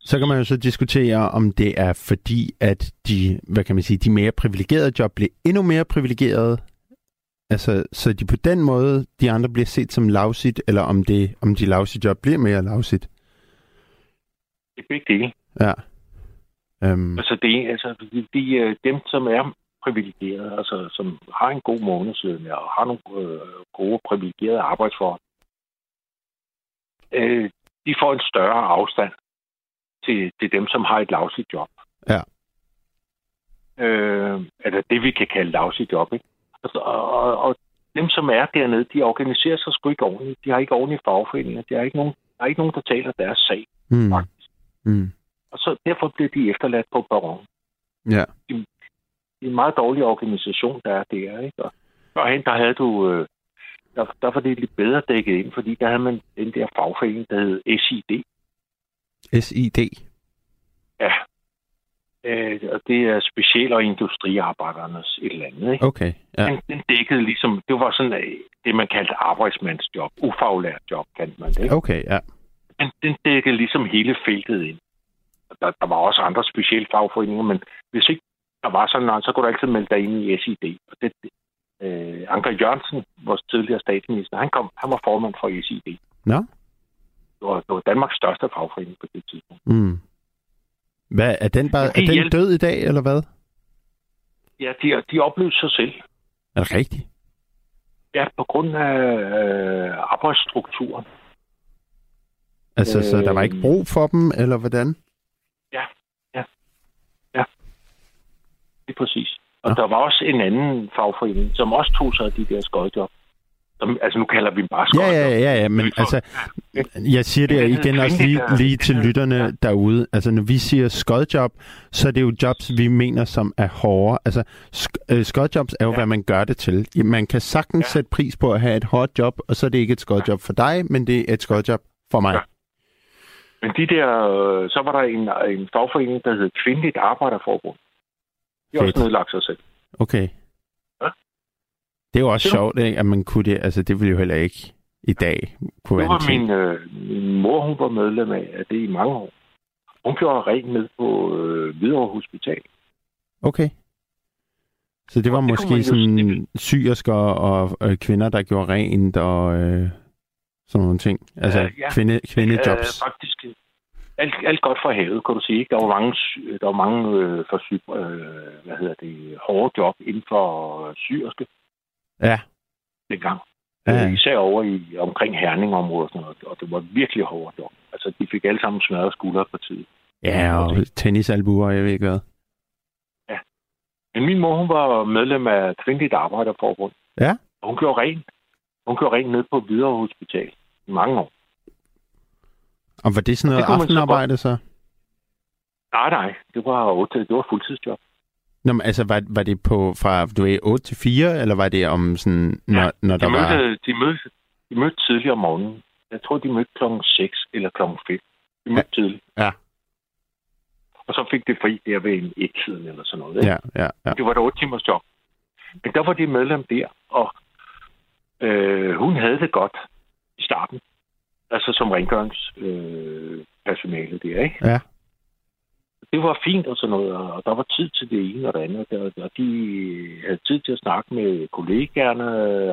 så kan man jo så diskutere, om det er fordi, at de, hvad kan man sige, de mere privilegerede job bliver endnu mere privilegerede, altså, så de på den måde, de andre bliver set som lavsigt, eller om, det, om de lavsigt job bliver mere lavsigt. Det er begge dele. Ja. Um, Altså, det altså de, de, øh, dem, som er privilegerede, altså som har en god månedsløn og har nogle øh, gode privilegerede arbejdsforhold, øh, de får en større afstand til, til dem, som har et lavsigt job. Ja. Øh, altså det, vi kan kalde lavsigt job, ikke? Altså, og, og, og dem, som er dernede, de organiserer sig sgu ikke ordentligt. De har ikke ordentlige fagforeninger. Der er ikke nogen, der er ikke nogen der taler deres sag, Mm. faktisk. Mm. Og så derfor bliver de efterladt på baron. Ja. Er en meget dårlig organisation, der er der, ikke? Og førhen, der havde du... Øh, der, der var det lidt bedre dækket ind, fordi der havde man den der fagforening, der hed SID. SID. Ja. Øh, og det er special- og industriarbejdernes et eller andet, ikke? Okay. Ja. Den, den dækkede ligesom... Det var sådan øh, det, man kaldte arbejdsmandsjob. Ufaglært job, kaldte man det, ikke? Okay, ja. den, den dækkede ligesom hele feltet ind. Der, der var også andre specielle fagforeninger, men hvis ikke der var sådan noget, så kunne du altid melde dig ind i SID. Og det, øh, Anker Jørgensen, vores tidligere statsminister, han, kom, han var formand for SID. Nå. Det var, det var Danmarks største fagforening på det tidspunkt. Mm. Hvad, er den, bare, er den hjælper- død i dag, eller hvad? Ja, de, de opløste sig selv. Er det rigtigt? Ja, på grund af øh, arbejdsstrukturen. Altså, øh... så der var ikke Øhm. brug for dem, eller hvordan? Det er præcis. Og Nå. der var også en anden fagforening, som også tog sig af de der skodjob. Som, altså nu kalder vi dem bare Ja, skodjob. ja, ja, ja, men altså, jeg siger det igen også lige, lige til lytterne ja. derude. Altså, når vi siger skodjob, så er det jo jobs, vi mener, som er hårde. Altså, øh, skodjobs er jo, Ja. hvad man gør det til. Man kan sagtens Ja. sætte pris på at have et hårdt job, og så er det ikke et skodjob for dig, men det er et skodjob for mig. Ja. Men de der, øh, så var der en, en fagforening, der hed Kvindeligt Arbejderforbund. De har Fedt. også nedlagt sig selv. Okay. Ja. Det er jo også Det var- sjovt, ikke, at man kunne det. Altså, det ville jo heller ikke i dag kunne være var min, øh, min mor, hun var medlem af, af det i mange år. Hun gjorde rent med på øh, Hvidovre Hospital. Okay. Så det var Det måske man jo- sådan syersker og øh, kvinder, der gjorde rent og øh, sådan nogle ting. Altså Øh, ja. kvinde, kvindejobs. Øh, faktisk alt, alt godt for havet, kan du sige. Der var mange, der var mange øh, for sy, øh, hvad hedder det, hårde job inden for syerske Ja. dengang. Ja. Ja. Øh, især over i omkring Herning-området, og, og det var virkelig hårdt job. Altså, de fik alle sammen smadret skuldre på tid. Ja, og tennisalbuer, jeg ved ikke hvad. Men min mor, hun var medlem af Kvindeligt Arbejderforbund. Ja. Og hun gjorde rent. Hun gjorde rent ned på Hvidovre Hospital i mange år. Og var det sådan noget Det aftenarbejde så? Nej, nej. Det var, otte- det var fuldtidsjob. Nå, men altså, var, var det på fra du er 8 til 4, eller var det om sådan, når, Ja, når der de, var... mødte, de, mødte, de mødte tidligere om morgenen. Jeg tror, de mødte klokken 6 eller klokken 5. De mødte ja. tidligt. Ja. Og så fik det fri der ved en et-tiden eller sådan noget. Ikke? Ja, ja, ja. Det var et 8 timers job. Men der var de medlem der, og øh, hun havde det godt i starten. Altså som rengøringspersonale øh, der, ikke? Ja. Det var fint og sådan noget, og der var tid til det ene og det andet, og de havde tid til at snakke med kollegaerne,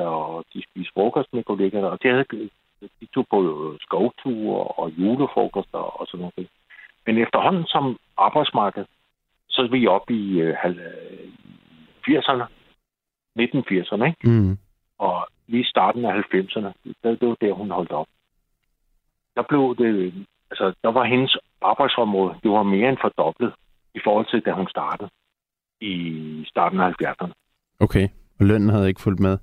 og de spiste frokost med kollegaerne, og de, havde, de tog på skovture og julefrokoster og sådan noget. Men efterhånden som arbejdsmarked, så er vi oppe i øh, halv- øh, 80'erne, 1980'erne, ikke? Mm. og lige starten af 90'erne, der, det var der, hun holdt op. Der blev det, altså, der var hendes arbejdsområde, det var mere end fordoblet i forhold til, da hun startede i starten af 70'erne. Okay, og lønnen havde ikke fulgt med?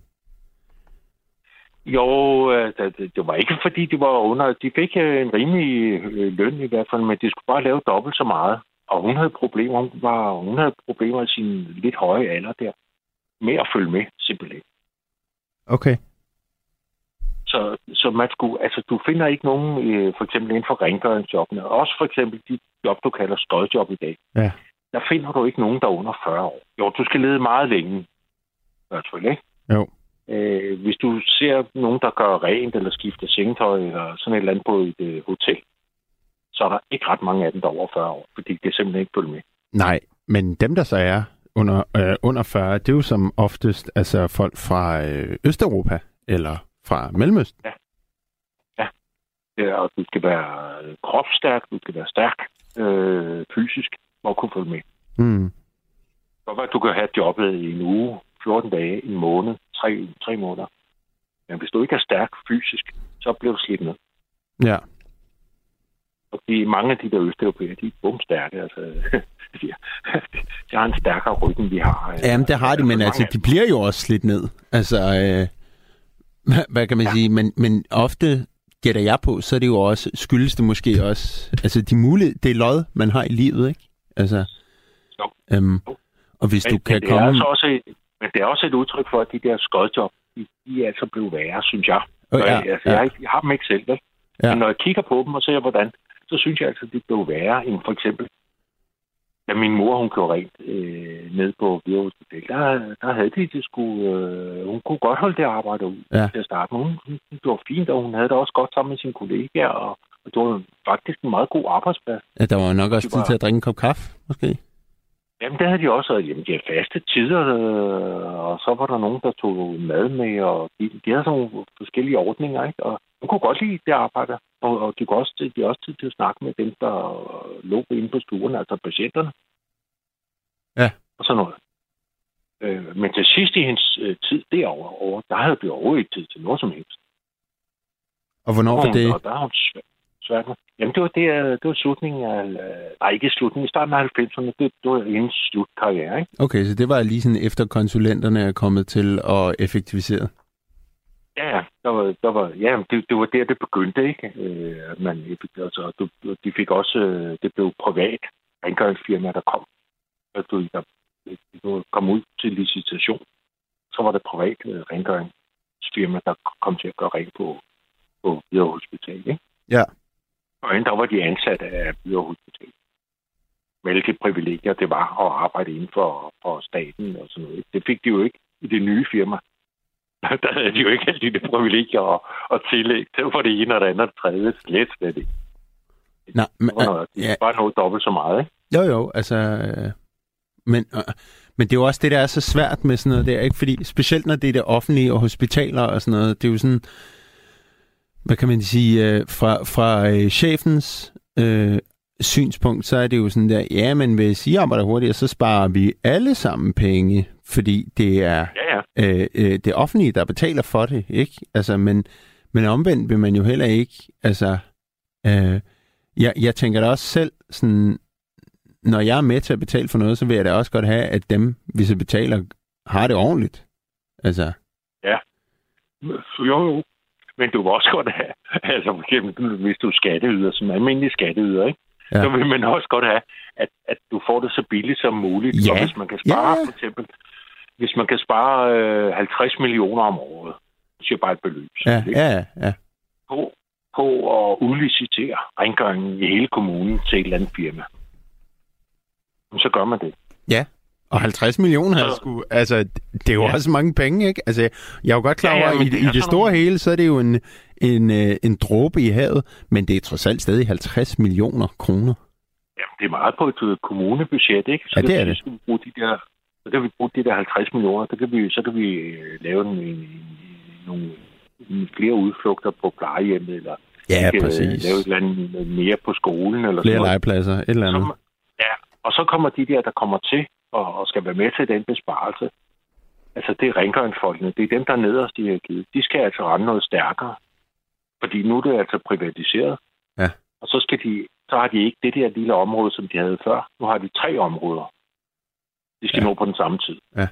Jo, øh, det, var ikke fordi, de var under... De fik øh, en rimelig øh, løn i hvert fald, men de skulle bare lave dobbelt så meget. Og hun havde problemer, hun, var, hun havde problemer i sin lidt høje alder der, med at følge med, simpelthen. Okay. Så, så man skulle, altså, du finder ikke nogen, øh, for eksempel inden for rengøringsjobbene, også for eksempel de job, du kalder støjjob i dag. Ja. Der finder du ikke nogen, der er under 40 år. Jo, du skal lede meget længe. Fald, ikke? Jo. Øh, hvis du ser nogen, der gør rent eller skifter sengetøj eller sådan et eller andet på et øh, hotel, så er der ikke ret mange af dem, der er over 40 år, fordi det er simpelthen ikke følge med. Nej, men dem, der så er under, øh, under 40, det er jo som oftest altså folk fra øh, Østeuropa eller fra Mellemøsten. Ja, og du skal være øh, kropsstærk, du skal være stærk øh, fysisk at kunne følge med. Mm. Så at du kan have jobbet i en uge, 14 dage, en måned, tre, tre måneder. Men hvis du ikke er stærk fysisk, så bliver du slidt ned. Ja. Og de, mange af de der østeuropæere, de er bumstærke. Altså, de, de har en stærkere ryg, end vi har. Jamen, det har de, men altså, de bliver jo også slidt ned. Altså, øh, Hvad, kan man ja. sige? Men, men ofte gætter jeg på, så er det jo også, skyldes det måske også, altså de mulige, det er lod, man har i livet, ikke? Altså, Jo. Øhm, og hvis Men, du kan men, det komme... er altså også et, men det er også et udtryk for, at de der skodjob, de, de er altså blevet værre, synes jeg. Når ja, jeg, altså, ja. jeg, jeg har dem ikke selv, vel? Ja. Men når jeg kigger på dem og ser, hvordan, så synes jeg altså, at de blev værre end for eksempel, da min mor, hun gjorde rent øh, nede på Hvide Hospital, der, der havde de det skulle, øh, hun kunne godt holde det arbejde ud Ja. til at starte. med. Hun, hun, gjorde fint, og hun havde det også godt sammen med sine kollegaer, og, og det var faktisk en meget god arbejdsplads. Ja, der var nok også Det tid til at drikke en kop kaffe, måske. Jamen, det havde de også. Jamen, de havde faste tider, øh, og så var der nogen, der tog mad med, og de, de havde sådan nogle forskellige ordninger, ikke? Og hun kunne godt lide det arbejde, og, og de, kunne også, de havde også tid til at snakke med dem, der lå inde på stuerne, altså patienterne. Ja. Og sådan noget. Øh, men til sidst i hendes øh, tid derovre, over, der havde vi overhovedet ikke tid til noget som helst. Og hvornår var det? Og der hun svært, med. Jamen, det var, det, det var slutningen af... øh, Nej, ikke slutningen. I starten af 90'erne. Det, det var hendes slutkarriere, ikke? Okay, så det var lige sådan efter konsulenterne er kommet til at effektivisere. Ja, der var, der var, ja det, det var der, det begyndte, ikke? Øh, at man, altså, du, de fik også, det blev privat rengøringsfirma, der kom. Altså, der kom ud til licitation. Så var det privat øh, rengøringsfirma, der kom til at gøre rent på, på Hvidovre Hospital, ikke? Ja. Og der var de ansatte af Hvidovre Hospital. De privilegier, det var at arbejde inden for, for staten og sådan noget. Det fik de jo ikke i det nye firma der havde de jo ikke alle de privilegier og, og tillæg. Det var det ene og det andet og det tredje. Slet, slet ikke. Nej, men, Det var noget, ja. bare noget dobbelt så meget, ikke? jo jo, altså... øh, Men, øh, men det er jo også det, der er så svært med sådan noget der, ikke? Fordi specielt når det er det offentlige og hospitaler og sådan noget, det er jo sådan... Hvad kan man sige? Øh, fra fra øh, chefens øh, synspunkt, så er det jo sådan der, ja, men hvis I arbejder hurtigere, så sparer vi alle sammen penge, fordi det er Ja, ja. øh, øh, det offentlige, der betaler for det, ikke? Altså, men, men omvendt vil man jo heller ikke, altså, øh, jeg, jeg tænker da også selv, sådan, når jeg er med til at betale for noget, så vil jeg da også godt have, at dem, hvis jeg betaler, har det ordentligt. Altså, Jo, jo. Men du vil også godt have, altså for eksempel, hvis du er skatteyder, som almindelig skatteyder, ikke? Ja. Ja. så vil man også godt have, at, at du får det så billigt som muligt. Ja. Og hvis man kan spare, Ja. for eksempel, hvis man kan spare øh, 50 millioner om året, det er bare et beløb, ja, ikke? ja, ja. på, på at udlicitere rengøringen i hele kommunen til et eller andet firma. Så gør man det. Og 50 millioner er Så- sgu, altså, det er jo ja. Ja. også mange penge, ikke? Altså, jeg er jo godt klar Ja, over, ja, ja, i, det i det store nogle- hele, så er det jo en, en, øh, en dråbe i havet, men det er trods alt stadig 50 millioner kroner. Jamen, det er meget på et øh, kommunebudget, ikke? Så Ja, det er vi- det. Så kan vi bruge de der, så kan vi bruge de der 50 millioner, så kan vi, så kan vi øh, lave en, en, nogle flere udflugter på plejehjemmet, eller Ja, vi kan, præcis. lave et eller andet mere på skolen, eller Flere sådan noget. legepladser, et eller andet. Ja, og så kommer de der, der kommer til og, og skal være med til den besparelse. Altså, det er rengøringsfolkene. Det er dem, der er nederst i hierarkiet. De skal altså rende noget stærkere. Fordi nu er det altså privatiseret. Ja. Og så, skal de, så har de ikke det der lille område, som de havde før. Nu har de tre områder. De skal Ja. nå på den samme tid. Ja.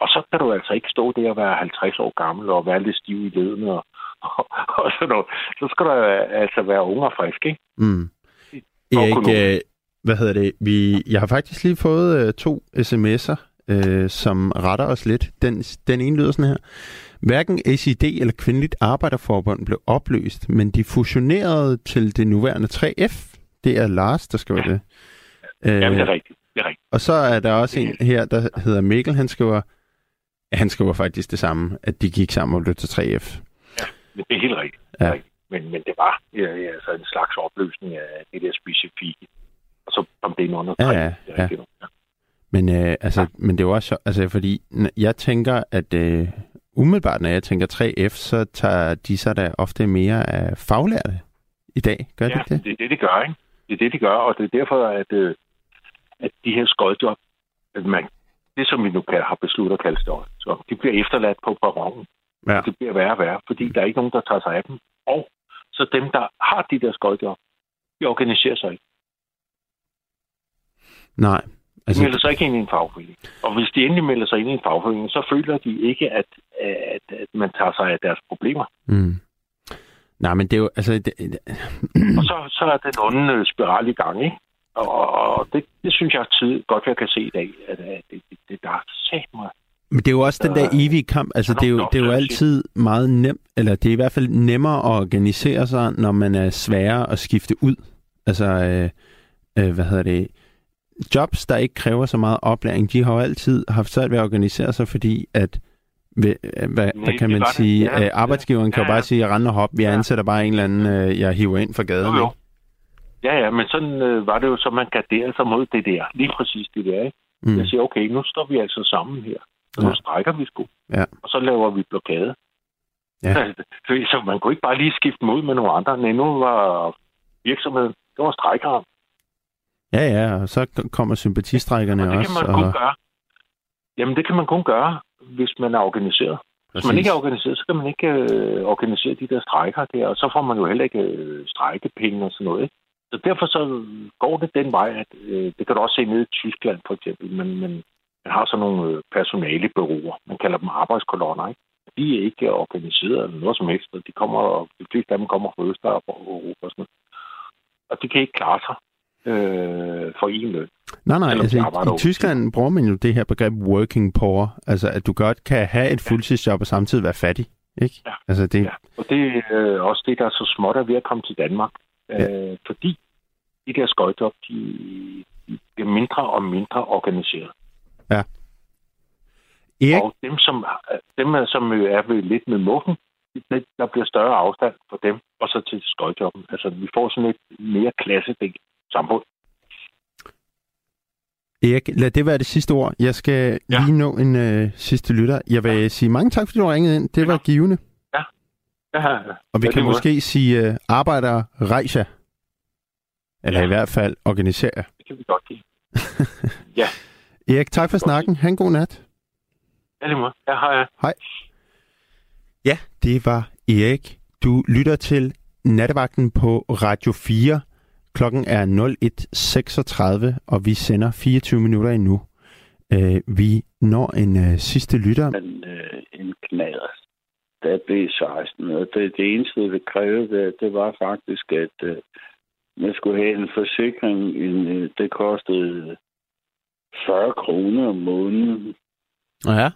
Og så kan du altså ikke stå der og være 50 år gammel og være lidt stiv i ledene og, og, og sådan noget. Så skal du altså være ung og frisk, ikke? Mm. Erik, hvad hedder det? Vi, jeg har faktisk lige fået øh, to sms'er, øh, som retter os lidt. Den, den ene lyder sådan her. Hverken ACD eller Kvindeligt Arbejderforbund blev opløst, men de fusionerede til det nuværende 3F. Det er Lars, der skriver det. Øh, Jamen, det er rigtigt. Det er rigtigt. og så er der også en her, der hedder Mikkel. Han skriver, han skriver faktisk det samme, at de gik sammen og blev til 3F. Men det er helt rigtigt. Ja. Ja. Men, men det var ja, ja, altså en slags opløsning af det der specifikke. Og så kom det ind under Ja, ja, ja. ja. Men, øh, altså, men det er jo også, altså, fordi jeg tænker, at øh, umiddelbart, når jeg tænker 3F, så tager de sig da ofte mere af faglærte i dag. Gør ja, de det? det er det, de gør, ikke? Det er det, de gør, og det er derfor, at, øh, at de her skodjob, at man, det som vi nu kan, har besluttet at kalde støj, så de bliver efterladt på perronen. Ja. Det bliver værre og værre, fordi der er ikke nogen, der tager sig af dem. Og så dem, der har de der skodjob, de organiserer sig ikke. Nej. Altså, de melder sig ikke ind i en fagforening. Og hvis de endelig melder sig ind i en fagforening, så føler de ikke, at, at, at man tager sig af deres problemer. Mm. Nej, men det er jo... Altså, det, og så, så er den onde spiral i gang, ikke? Og, og det, det synes jeg tid, godt, jeg kan se i dag, at, at det, det, det der er sat mig. Men det er jo også den der evige kamp. Altså, det er jo, det er jo altid meget nemt, eller det er i hvert fald nemmere at organisere sig, når man er sværere at skifte ud. Altså, øh, øh, hvad hedder det? Jobs, der ikke kræver så meget oplæring, de har jo altid haft svært ved at organisere sig, fordi at hvad, hvad, hvad kan man sige? Ja, ja. Arbejdsgiveren kan ja, ja. jo bare sige, at rende og hop, vi ansætter bare en eller anden, øh, jeg hiver ind fra gaden. Jo, jo. Ja, ja, men sådan øh, var det jo, så man garderede sig mod det der. Lige præcis det der, ikke? Mm. Jeg siger, okay, nu står vi altså sammen her. Så ja. nu strækker vi sgu. Ja. Og så laver vi blokade. Ja. Så man kunne ikke bare lige skifte mod med nogle andre. Nej, nu var virksomheden, det var strækkere. Ja, ja, og så kommer sympatistrækkerne også. det kan man og... kun gøre. Jamen, det kan man kun gøre, hvis man er organiseret. Hvis man ikke er organiseret, så kan man ikke øh, organisere de der strækker der, og så får man jo heller ikke øh, strækkepenge og sådan noget. Ikke? Så derfor så går det den vej, at øh, det kan du også se nede i Tyskland for eksempel, men, men man har sådan nogle øh, personalebureauer, man kalder dem arbejdskolonner, ikke? De er ikke organiseret eller noget som helst, og de kommer, de fleste af dem kommer fra Østeuropa og sådan noget. Og de kan ikke klare sig øh, for en løn. Nej, nej, altså i, i Tyskland bruger man jo det her begreb working poor, altså at du godt kan have et fuldtidsjob og samtidig være fattig, ikke? Ja, altså, det... ja. og det er øh, også det, der er så småt er ved at komme til Danmark, ja. øh, fordi de der skøjtop, de, de bliver mindre og mindre organiseret. Ja. Erik? Og dem, som, dem, som er ved lidt med muffen, der bliver større afstand for dem, og så til skøjtoppen. Altså, vi får sådan et mere klassedæk samfund. Erik, lad det være det sidste ord. Jeg skal ja. lige nå en øh, sidste lytter. Jeg vil ja. sige mange tak, fordi du ringede ind. Det var givende. Ja. ja. Og vi kan måske måde. sige uh, arbejder rejser. Eller ja. i hvert fald organisere. Det kan vi godt give. ja. Erik, tak for snakken. Ha' en god nat. Ja, det må. Ja, hej. Hej. Ja, det var Erik. Du lytter til Nattevagten på Radio 4. Klokken er 01.36, og vi sender 24 minutter endnu. Øh, vi når en øh, sidste lytter. En, øh, en knader, der blev 16, og det, det eneste, det krævede, det, det var faktisk, at øh, man skulle have en forsikring. En, øh, det kostede 40 kroner om måneden. Ja.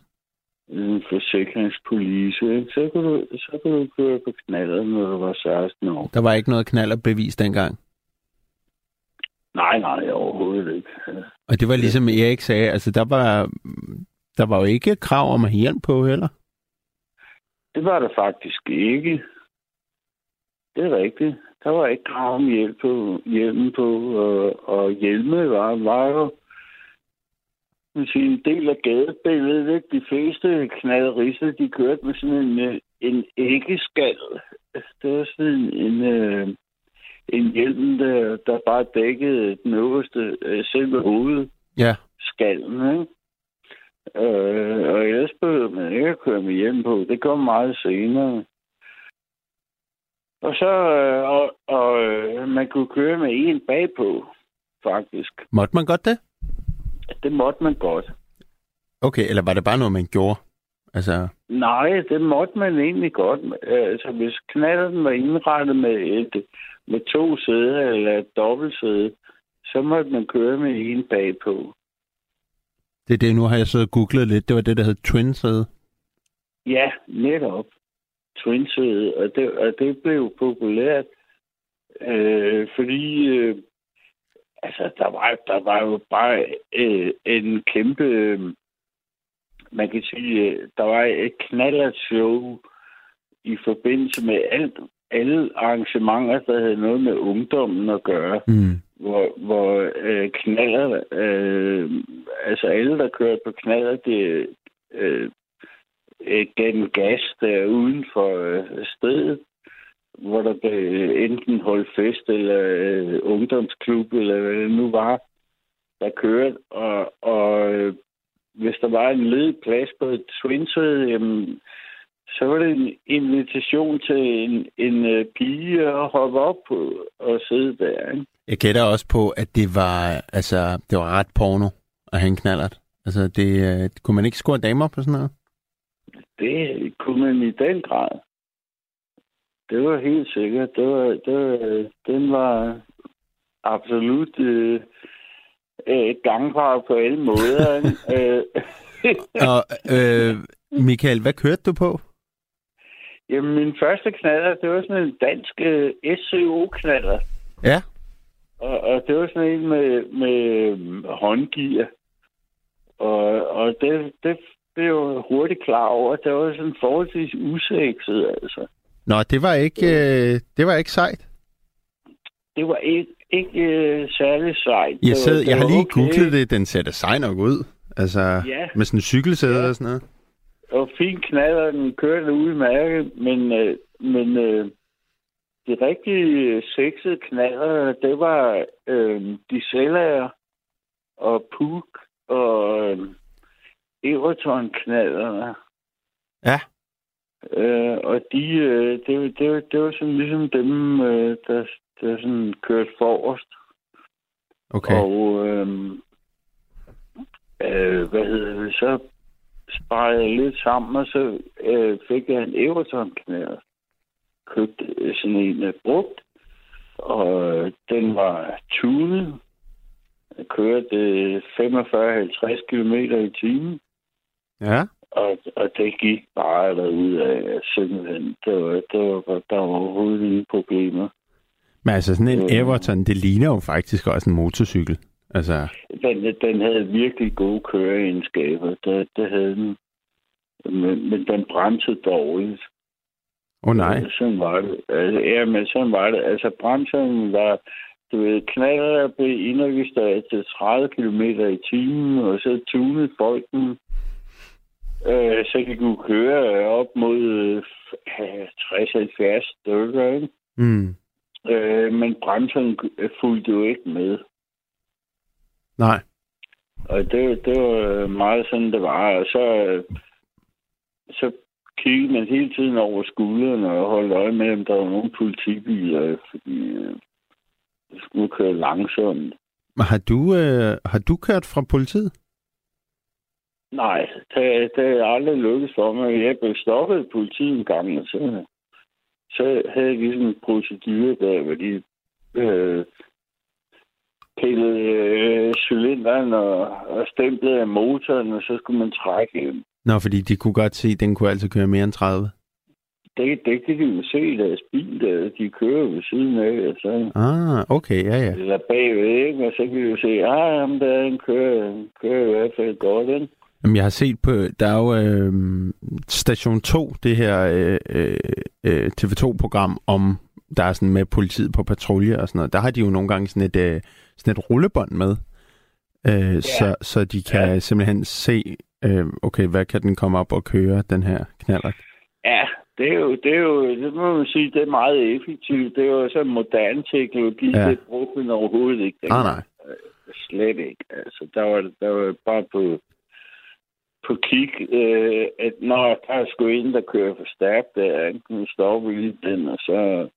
En forsikringspolice. Så kunne, du, så kunne du køre på knaller, når du var 16 år. Der var ikke noget knallerbevis dengang? Nej, nej, overhovedet ikke. Og det var ligesom Erik sagde, altså der var, der var jo ikke krav om hjælp på heller? Det var der faktisk ikke. Det er rigtigt. Der var ikke krav om hjælp på, hjelmen på, og, og hjelme var, var jo sige, en del af gadebilledet. Ikke? De fleste knalderister, de kørte med sådan en, en æggeskal. Det var sådan en, en, øh, en hjelm, der, der bare dækkede den øverste, øh, selve hovedet. Ja. Skallen, ikke? Øh, og ellers behøvede man ikke at køre med hjelm på. Det kom meget senere. Og så, øh, og, og øh, man kunne køre med en bagpå, faktisk. Måtte man godt det? Det måtte man godt. Okay, eller var det bare noget, man gjorde? Altså... Nej, det måtte man egentlig godt. Altså, hvis knalden var indrettet med et med to sæder eller et dobbeltsæde, så måtte man køre med en bagpå. Det er det, nu har jeg så googlet lidt. Det var det, der hed twin sæde. Ja, netop. twin sæde. Og det, og det blev populært, øh, fordi øh, altså, der, var, der var jo bare øh, en kæmpe... Øh, man kan sige, øh, der var et knallert show i forbindelse med alt, alle arrangementer, der havde noget med ungdommen at gøre, mm. hvor, hvor øh, knaller, øh, altså alle, der kørte på knaller, det øh, øh, gennem gas der uden for øh, stedet, hvor der blev enten holdt fest eller øh, ungdomsklub, eller hvad det nu var, der kørte. Og, og øh, hvis der var en ledig plads på et swinsød, jamen, så var det en invitation til en, en uh, pige at hoppe op på og sidde der. Ikke? Jeg gætter også på, at det var, altså, det var ret porno. at have en knallert? Altså, det, øh, kunne man ikke score damer på sådan noget? Det kunne man i den grad. Det var helt sikkert. Det var, det var, den var absolut øh, øh, gangbar på alle måder. øh, Og øh, Michael, hvad kørte du på? Jamen, min første knaller, det var sådan en dansk øh, SCO-knaller. Ja. Og, og det var sådan en med, med øhm, håndgear. Og, og det, det blev jeg hurtigt klar over. Det var sådan forholdsvis usekset, altså. Nå, det var ikke, øh, det var ikke sejt. Det var ikke, ikke øh, særlig sejt. Jeg, var- sad, det jeg har var lige okay. googlet det. Den ser da sej nok ud. Altså, Ja. med sådan en cykelsæde Ja. og sådan noget. Og fin knaller, den kørte udmærket, men, øh, men øh, de rigtige sexede knaller, det var øh, Gisela og Puk og øh, Everton knallerne. Ja. Øh, og de, øh, det, det, var- det var sådan ligesom dem, øh, der, der sådan kørte forrest. Okay. Og øh, øh, hvad hedder det, så sparede lidt sammen, og så øh, fik jeg en Everton-knæder. Købte øh, sådan en øh, brugt, og øh, den var tunet. Jeg kørte øh, 45-50 km i timen, Ja. og, og det gik bare derud af simpelthen. Det var, det var, der var overhovedet ingen problemer. Men altså sådan en. Everton, det ligner jo faktisk også en motorcykel. Altså, Den, den havde virkelig gode køreegenskaber. Det, det havde den. Men, men den bremsede dårligt. åh oh, nej. Øh, Sådan var det. Altså, ja, men sådan var det. Altså, bremserne var... Du ved, knaller der blev indregistreret til 30 km i timen, og så tunede folk den, øh, så de kunne køre op mod øh, 60-70 stykker, ikke? Mm. Øh, men bremserne fulgte jo ikke med. Nej. Og det, det var meget sådan, det var. Og så, øh, så kiggede man hele tiden over skuldrene og holdt øje med, om der var nogle politibiler, fordi øh, det skulle køre langsomt. Men har du, øh, har du kørt fra politiet? Nej, det, det er aldrig lykkedes for mig. Jeg blev stoppet af politiet en gang, og så, så havde jeg ligesom en procedure der, hvor de øh, pillede øh, cylinderen og, og stemplede af motoren, og så skulle man trække hjem. Nå, fordi de kunne godt se, at den kunne altså køre mere end 30. Det, det kan de jo se i deres bil, der. de kører ved siden af, og så, Ah, okay, ja, ja. eller bagved, ikke? og så kan de jo se, ah, jamen, der er en kører, kører i hvert fald godt, ikke? Jamen, jeg har set på, der er jo øh, Station 2, det her øh, øh, TV2-program om, der er sådan med politiet på patrulje og sådan noget. Der har de jo nogle gange sådan et, øh, sådan et rullebånd med, øh, ja. så, så de kan ja. simpelthen se, øh, okay, hvad kan den komme op og køre, den her knaller. Ja, det er jo, det er jo, det må man sige, det er meget effektivt. Det er jo så moderne teknologi, Ja. det brugte man overhovedet ikke. Nej, nej. Slet ikke. Altså, der var, der var bare på, på kig, øh, at når der er sgu en, der kører for stærkt, der nu stopper vi lige den, og så,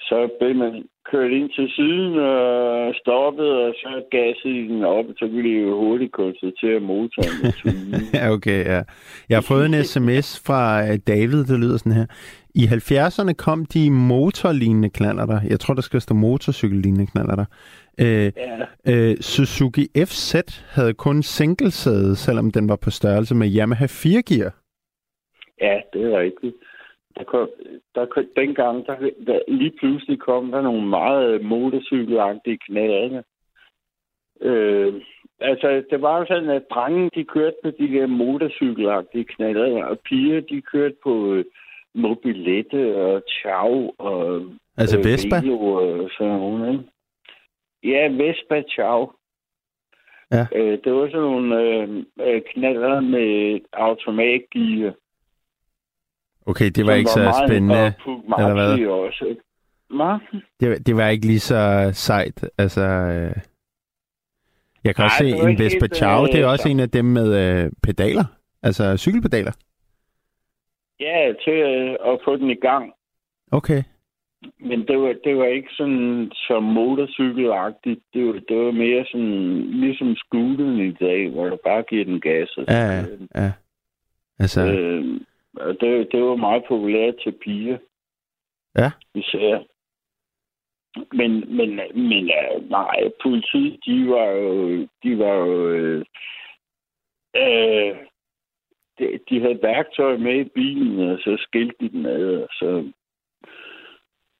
så blev man kørt ind til siden og stoppet, og så gassede de den op, og så ville jo hurtigt konstatere at motoren. okay, ja. Jeg har fået en sms fra øh, David, der lyder sådan her. I 70'erne kom de motorlignende knallerter. Jeg tror, der skal stå motorcykellignende knallerter. Øh, ja. øh, Suzuki FZ havde kun singlesæde, selvom den var på størrelse med Yamaha 4-gear. Ja, det er rigtigt. Der kom, der, kom- dengang, der, der, lige pludselig kom der nogle meget motorcykelagtige knalder. Øh, altså, det var jo sådan, at drenge, de kørte på de der motorcykelagtige knaller, og piger, de kørte på øh, mobilette og chow og Altså Vespa. Velo og sådan noget, ikke? Ja, Vespa chow. Ja. Øh, det var sådan nogle øh, øh, knaller med automatgear. Okay, det var ikke så meget- spændende. Eller hvad? Også. Hva? Det, var- det var ikke lige så sejt. Altså, øh... Jeg kan Nej, også se var en Vespa øh, Det er også så- en af dem med øh, pedaler. Altså cykelpedaler. Ja, til øh, at få den i gang. Okay. men det var, det var ikke sådan så motorcykelagtigt. Det var, det var mere sådan, ligesom skuden i dag, hvor du bare giver den gas. Og Ja, ja, ja. Altså, Øh, det, det var meget populært til piger. Ja. Især. Men, men, men nej, politiet, de var jo, de var jo, øh, øh, de, de havde værktøj med i bilen, og så skilte de den ad, og så,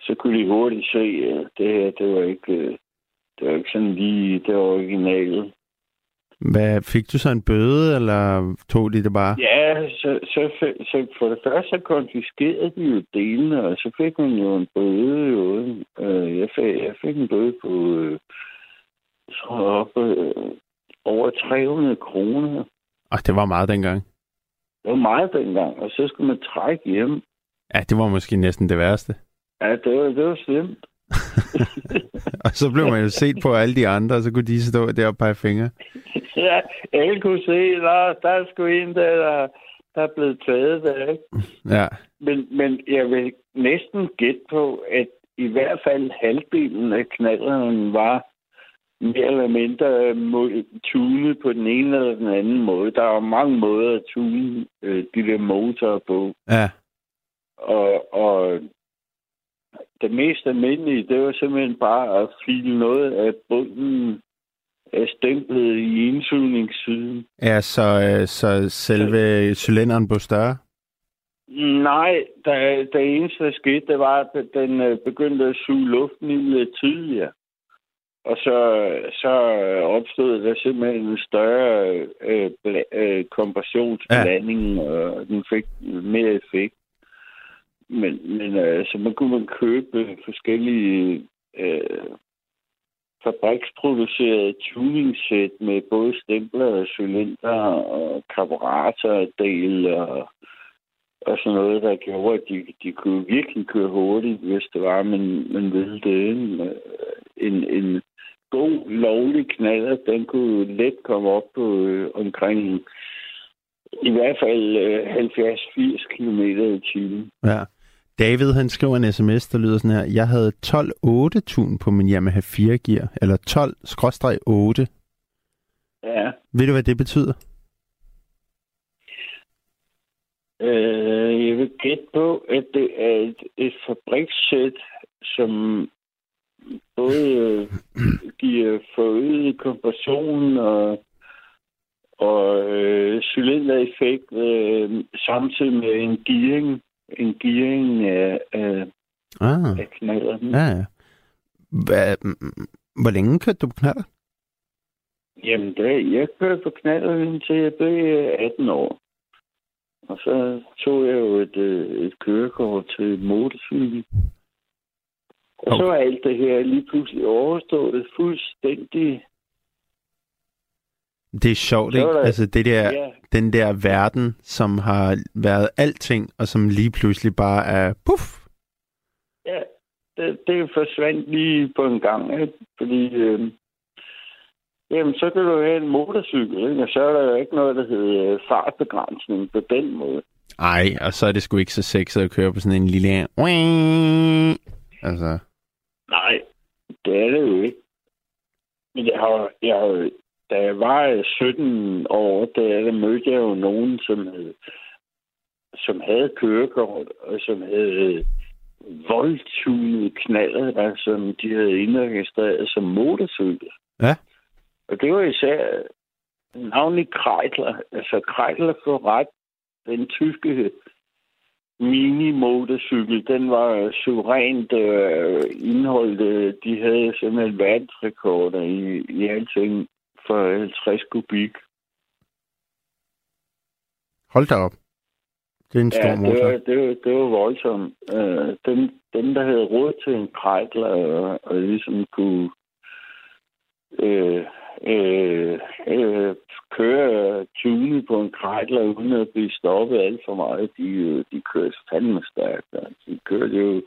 så kunne de hurtigt se, at det her, det var ikke, øh, det var ikke sådan lige, det var originalt. Hvad, fik du så en bøde, eller tog de det bare? Ja, så, så, så for det første så konfiskerede de jo delene, og så fik man jo en bøde jo. Øh, jeg, fik, jeg fik en bøde på øh, så op, øh, over 300 kroner. Og det var meget dengang. Det var meget dengang, og så skulle man trække hjem. Ja, det var måske næsten det værste. Ja, det var, det var slemt. Og så blev man jo set på alle de andre, og så kunne de stå der og pege fingre. ja, alle kunne se, der, der er sgu en, der, der, der er blevet taget der, ikke? Ja, Men, men jeg vil næsten gætte på, at i hvert fald halvdelen af knallerne var mere eller mindre tunet på den ene eller den anden måde. Der er mange måder at tune øh, de der motorer på. ja. Og, og det mest almindelige, det var simpelthen bare at file noget af bunden af stemplet i indsugningssiden. Ja, så, øh, så selve cylinderen blev større? Nej, der, det eneste, der skete, det var, at den øh, begyndte at suge luften ind lidt tidligere. Og så, så opstod der simpelthen en større øh, bla- øh, kompressionsblanding, ja. og den fik mere effekt. Men, men øh, så man kunne man købe forskellige øh, fabriksproducerede tuningssæt med både stempler og cylinder og karburatordel og, og sådan noget, der gjorde, at de, de kunne virkelig køre hurtigt, hvis det var, men man ville det. Øh, en, en god, lovlig knaller, den kunne let komme op på øh, omkring i hvert fald øh, 70-80 km i timen. Ja. David, han skriver en sms, der lyder sådan her. Jeg havde 12-8 tun på min Yamaha 4 gear, eller 12-8. Ja. Ved du, hvad det betyder? Øh, jeg vil gætte på, at det er et, et fabrikssæt, som både øh, giver forøget kompression og, og øh, cylindereffekt øh, samtidig med en gearing, en gearing af, af, Ah, af knallerne. ja, ja. Hvad, mm, hvor længe kørte du på knaller? Jamen, det, jeg kørte på knallerne indtil jeg blev 18 år. Og så tog jeg jo et, øh, et kørekort til motorcykel. Og så Okay. var alt det her lige pludselig overstået fuldstændig. Det er sjovt, ikke? der- Altså det der, Ja, den der verden, som har været alting, og som lige pludselig bare er puff. ja det, det forsvandt lige på en gang, ikke? Fordi, øh, jamen, så kan du have en motorcykel, ikke? og så er der jo ikke noget, der hedder øh, fartbegrænsning på den måde. Ej, og så er det sgu ikke så sexet at køre på sådan en lille... Altså, Nej, det er det jo ikke. Men jeg har, jeg har, da jeg var 17 år, der, der mødte jeg jo nogen, som havde, som havde kørekort, og som havde voldtunede knaller, der, som de havde indregistreret som motorcykler. Ja. Og det var især navnlig Kreidler. Altså Kreidler for ret, den tyske mini-motorcykel, den var suverænt øh, indholdt. øh, De havde simpelthen verdensrekorder i, i alting 50 kubik. hold da op. Det er en stor Ja, det motor. var, det, var, det var voldsomt. Øh, dem, dem, der havde råd til en Kreidler og, og ligesom kunne øh, øh, øh, køre tune på en Kreidler uden at blive stoppet alt for meget, de, øh, de kørte fandme stærkt. altså. De kørte jo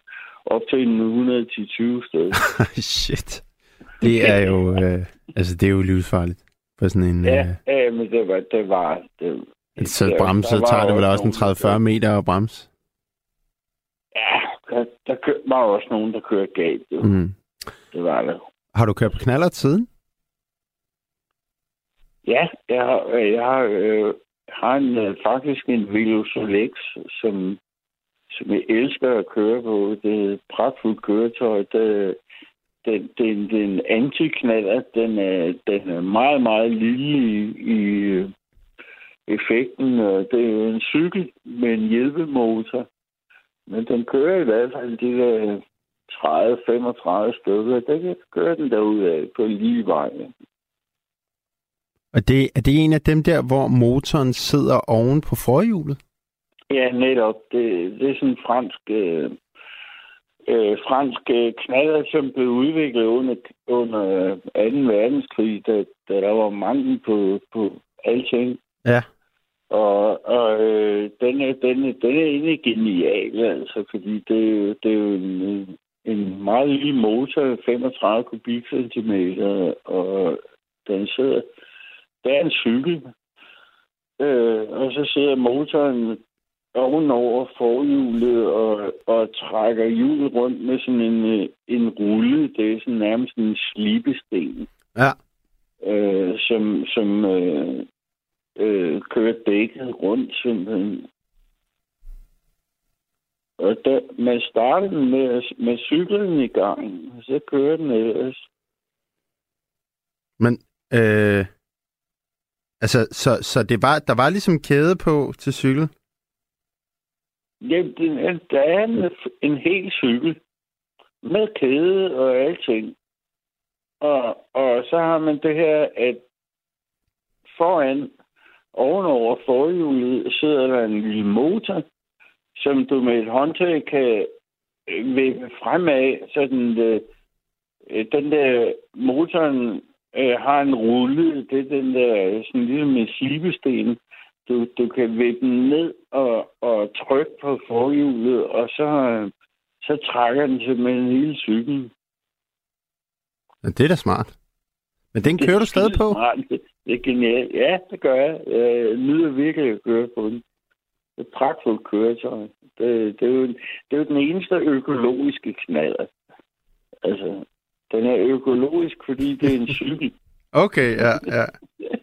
op til en 110-20 stykker. Shit. Det er jo, øh, altså det er jo livsfarligt. For sådan en, Ja, øh, ja, men det var... Det var det, så der- bremse, var tager det vel også en nogen, der- 30-40 meter at bremse. Ja, der, der kør, var også nogen, der kørte galt. Jo. Mm. Det var der. Har du kørt på knaller siden? Ja, jeg har, jeg har, øh, har en, øh, faktisk en Velo Solex, som, som jeg elsker at køre på. Det er et pragtfuldt køretøj. Det, den, den, den antiknaller, den er, den er meget, meget lille i, i øh, effekten. Og Det er en cykel med en hjælpemotor. Men den kører i hvert fald de der 30-35 stykker. Der kan køre den derudad på lige vej. Og det, er det en af dem der, hvor motoren sidder oven på forhjulet? Ja, netop. Det, det er sådan en fransk, øh, øh, fransk øh, knaller, som blev udviklet under, under 2. verdenskrig, da, da der var mangel på, på alting. Ja. Og, og øh, den, er, den, er, den er egentlig genial, altså, fordi det, det er jo en, en meget lille motor, 35 kubikcentimeter, og den sidder... Det er en cykel, øh, og så sidder motoren ovenover forhjulet og, og trækker hjulet rundt med sådan en, øh, en rulle. Det er sådan nærmest en slibesten, Ja. øh, som, som øh, øh, kører dækket rundt simpelthen. Og da, man starter den med, med cyklen i gang, og så kører den ellers. Men, øh, altså, så, så det var, der var ligesom kæde på til cykel? Jamen, den der er en, en hel cykel med kæde og alting. Og, og så har man det her, at foran, ovenover forhjulet, sidder der en lille motor, som du med et håndtag kan øh, vippe fremad, så den, øh, øh, den der motoren øh, har en rulle. Det er den der, sådan ligesom en slibesten. Du, du kan vippe den ned og, og trykke på forhjulet, og så, så trækker den simpelthen hele cyklen. Ja, det er da smart. Men den kører du stadig på? Smart. Det, det er genialt. Ja, det gør jeg. Jeg nyder virkelig at køre på den. Det er et pragtfuldt køretøj. Det, det, er jo, det er jo den eneste økologiske knaller. Altså, den er økologisk, fordi det er en cykel. Okay, ja, ja.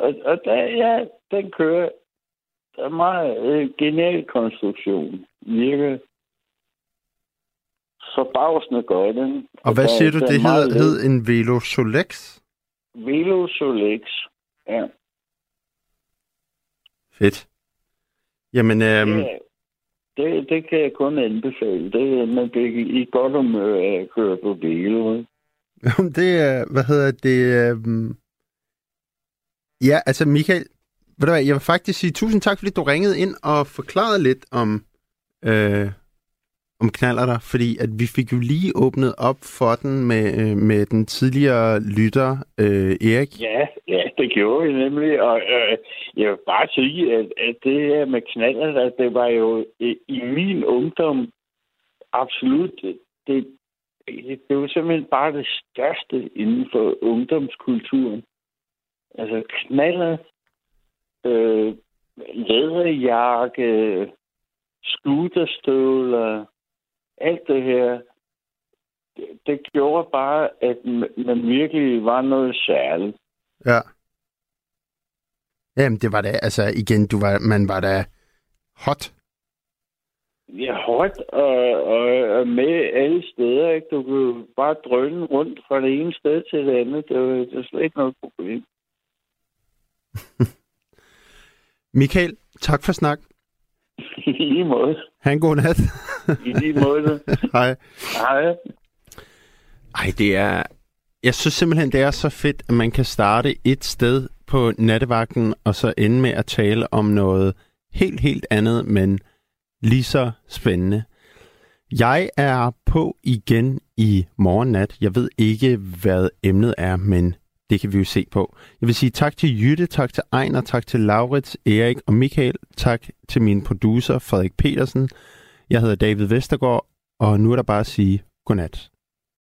og, og der, ja, den kører. Der er meget øh, genial konstruktion. Virker forbavsende godt. Ikke? Og hvad der- siger du, der det hed, hed en Velo Solex? Velo Solex. Ja. Fedt. Jamen, øhm, Ja, det, det kan jeg kun anbefale. Det, man bliver i godt humør af at køre på Velo. ikke? det er, hvad hedder det? Øhm, ja, altså Michael, ved du hvad, jeg vil faktisk sige tusind tak, fordi du ringede ind og forklarede lidt om, øh, om knallerter, fordi at vi fik jo lige åbnet op for den med, øh, med den tidligere lytter, øh, Erik. Ja, ja, det gjorde vi nemlig. Og øh, jeg vil bare sige, at, at det her med knallerter, det var jo i, i min ungdom absolut... Det, det, det var simpelthen bare det største inden for ungdomskulturen. Altså knaller, øh, læderjakke, scooterstøvler, alt det her, det, det gjorde bare, at man virkelig var noget særligt. Ja. Jamen, det var da, altså igen, du var, man var da hot. Ja, hårdt og, og, og med alle steder. Ikke? Du kunne bare drøne rundt fra det ene sted til det andet. Det var, det var slet ikke noget problem. Michael, tak for snak. I lige måde. Ha' en god nat. I lige måde. Hej. Hej. Ej, det er... Jeg synes simpelthen, det er så fedt, at man kan starte et sted på nattevagten, og så ende med at tale om noget helt, helt andet, men lige så spændende. Jeg er på igen i morgen nat. Jeg ved ikke, hvad emnet er, men det kan vi jo se på. Jeg vil sige tak til Jytte, tak til Ejner, tak til Laurits, Erik og Michael. Tak til min producer, Frederik Petersen. Jeg hedder David Vestergaard, og nu er der bare at sige godnat.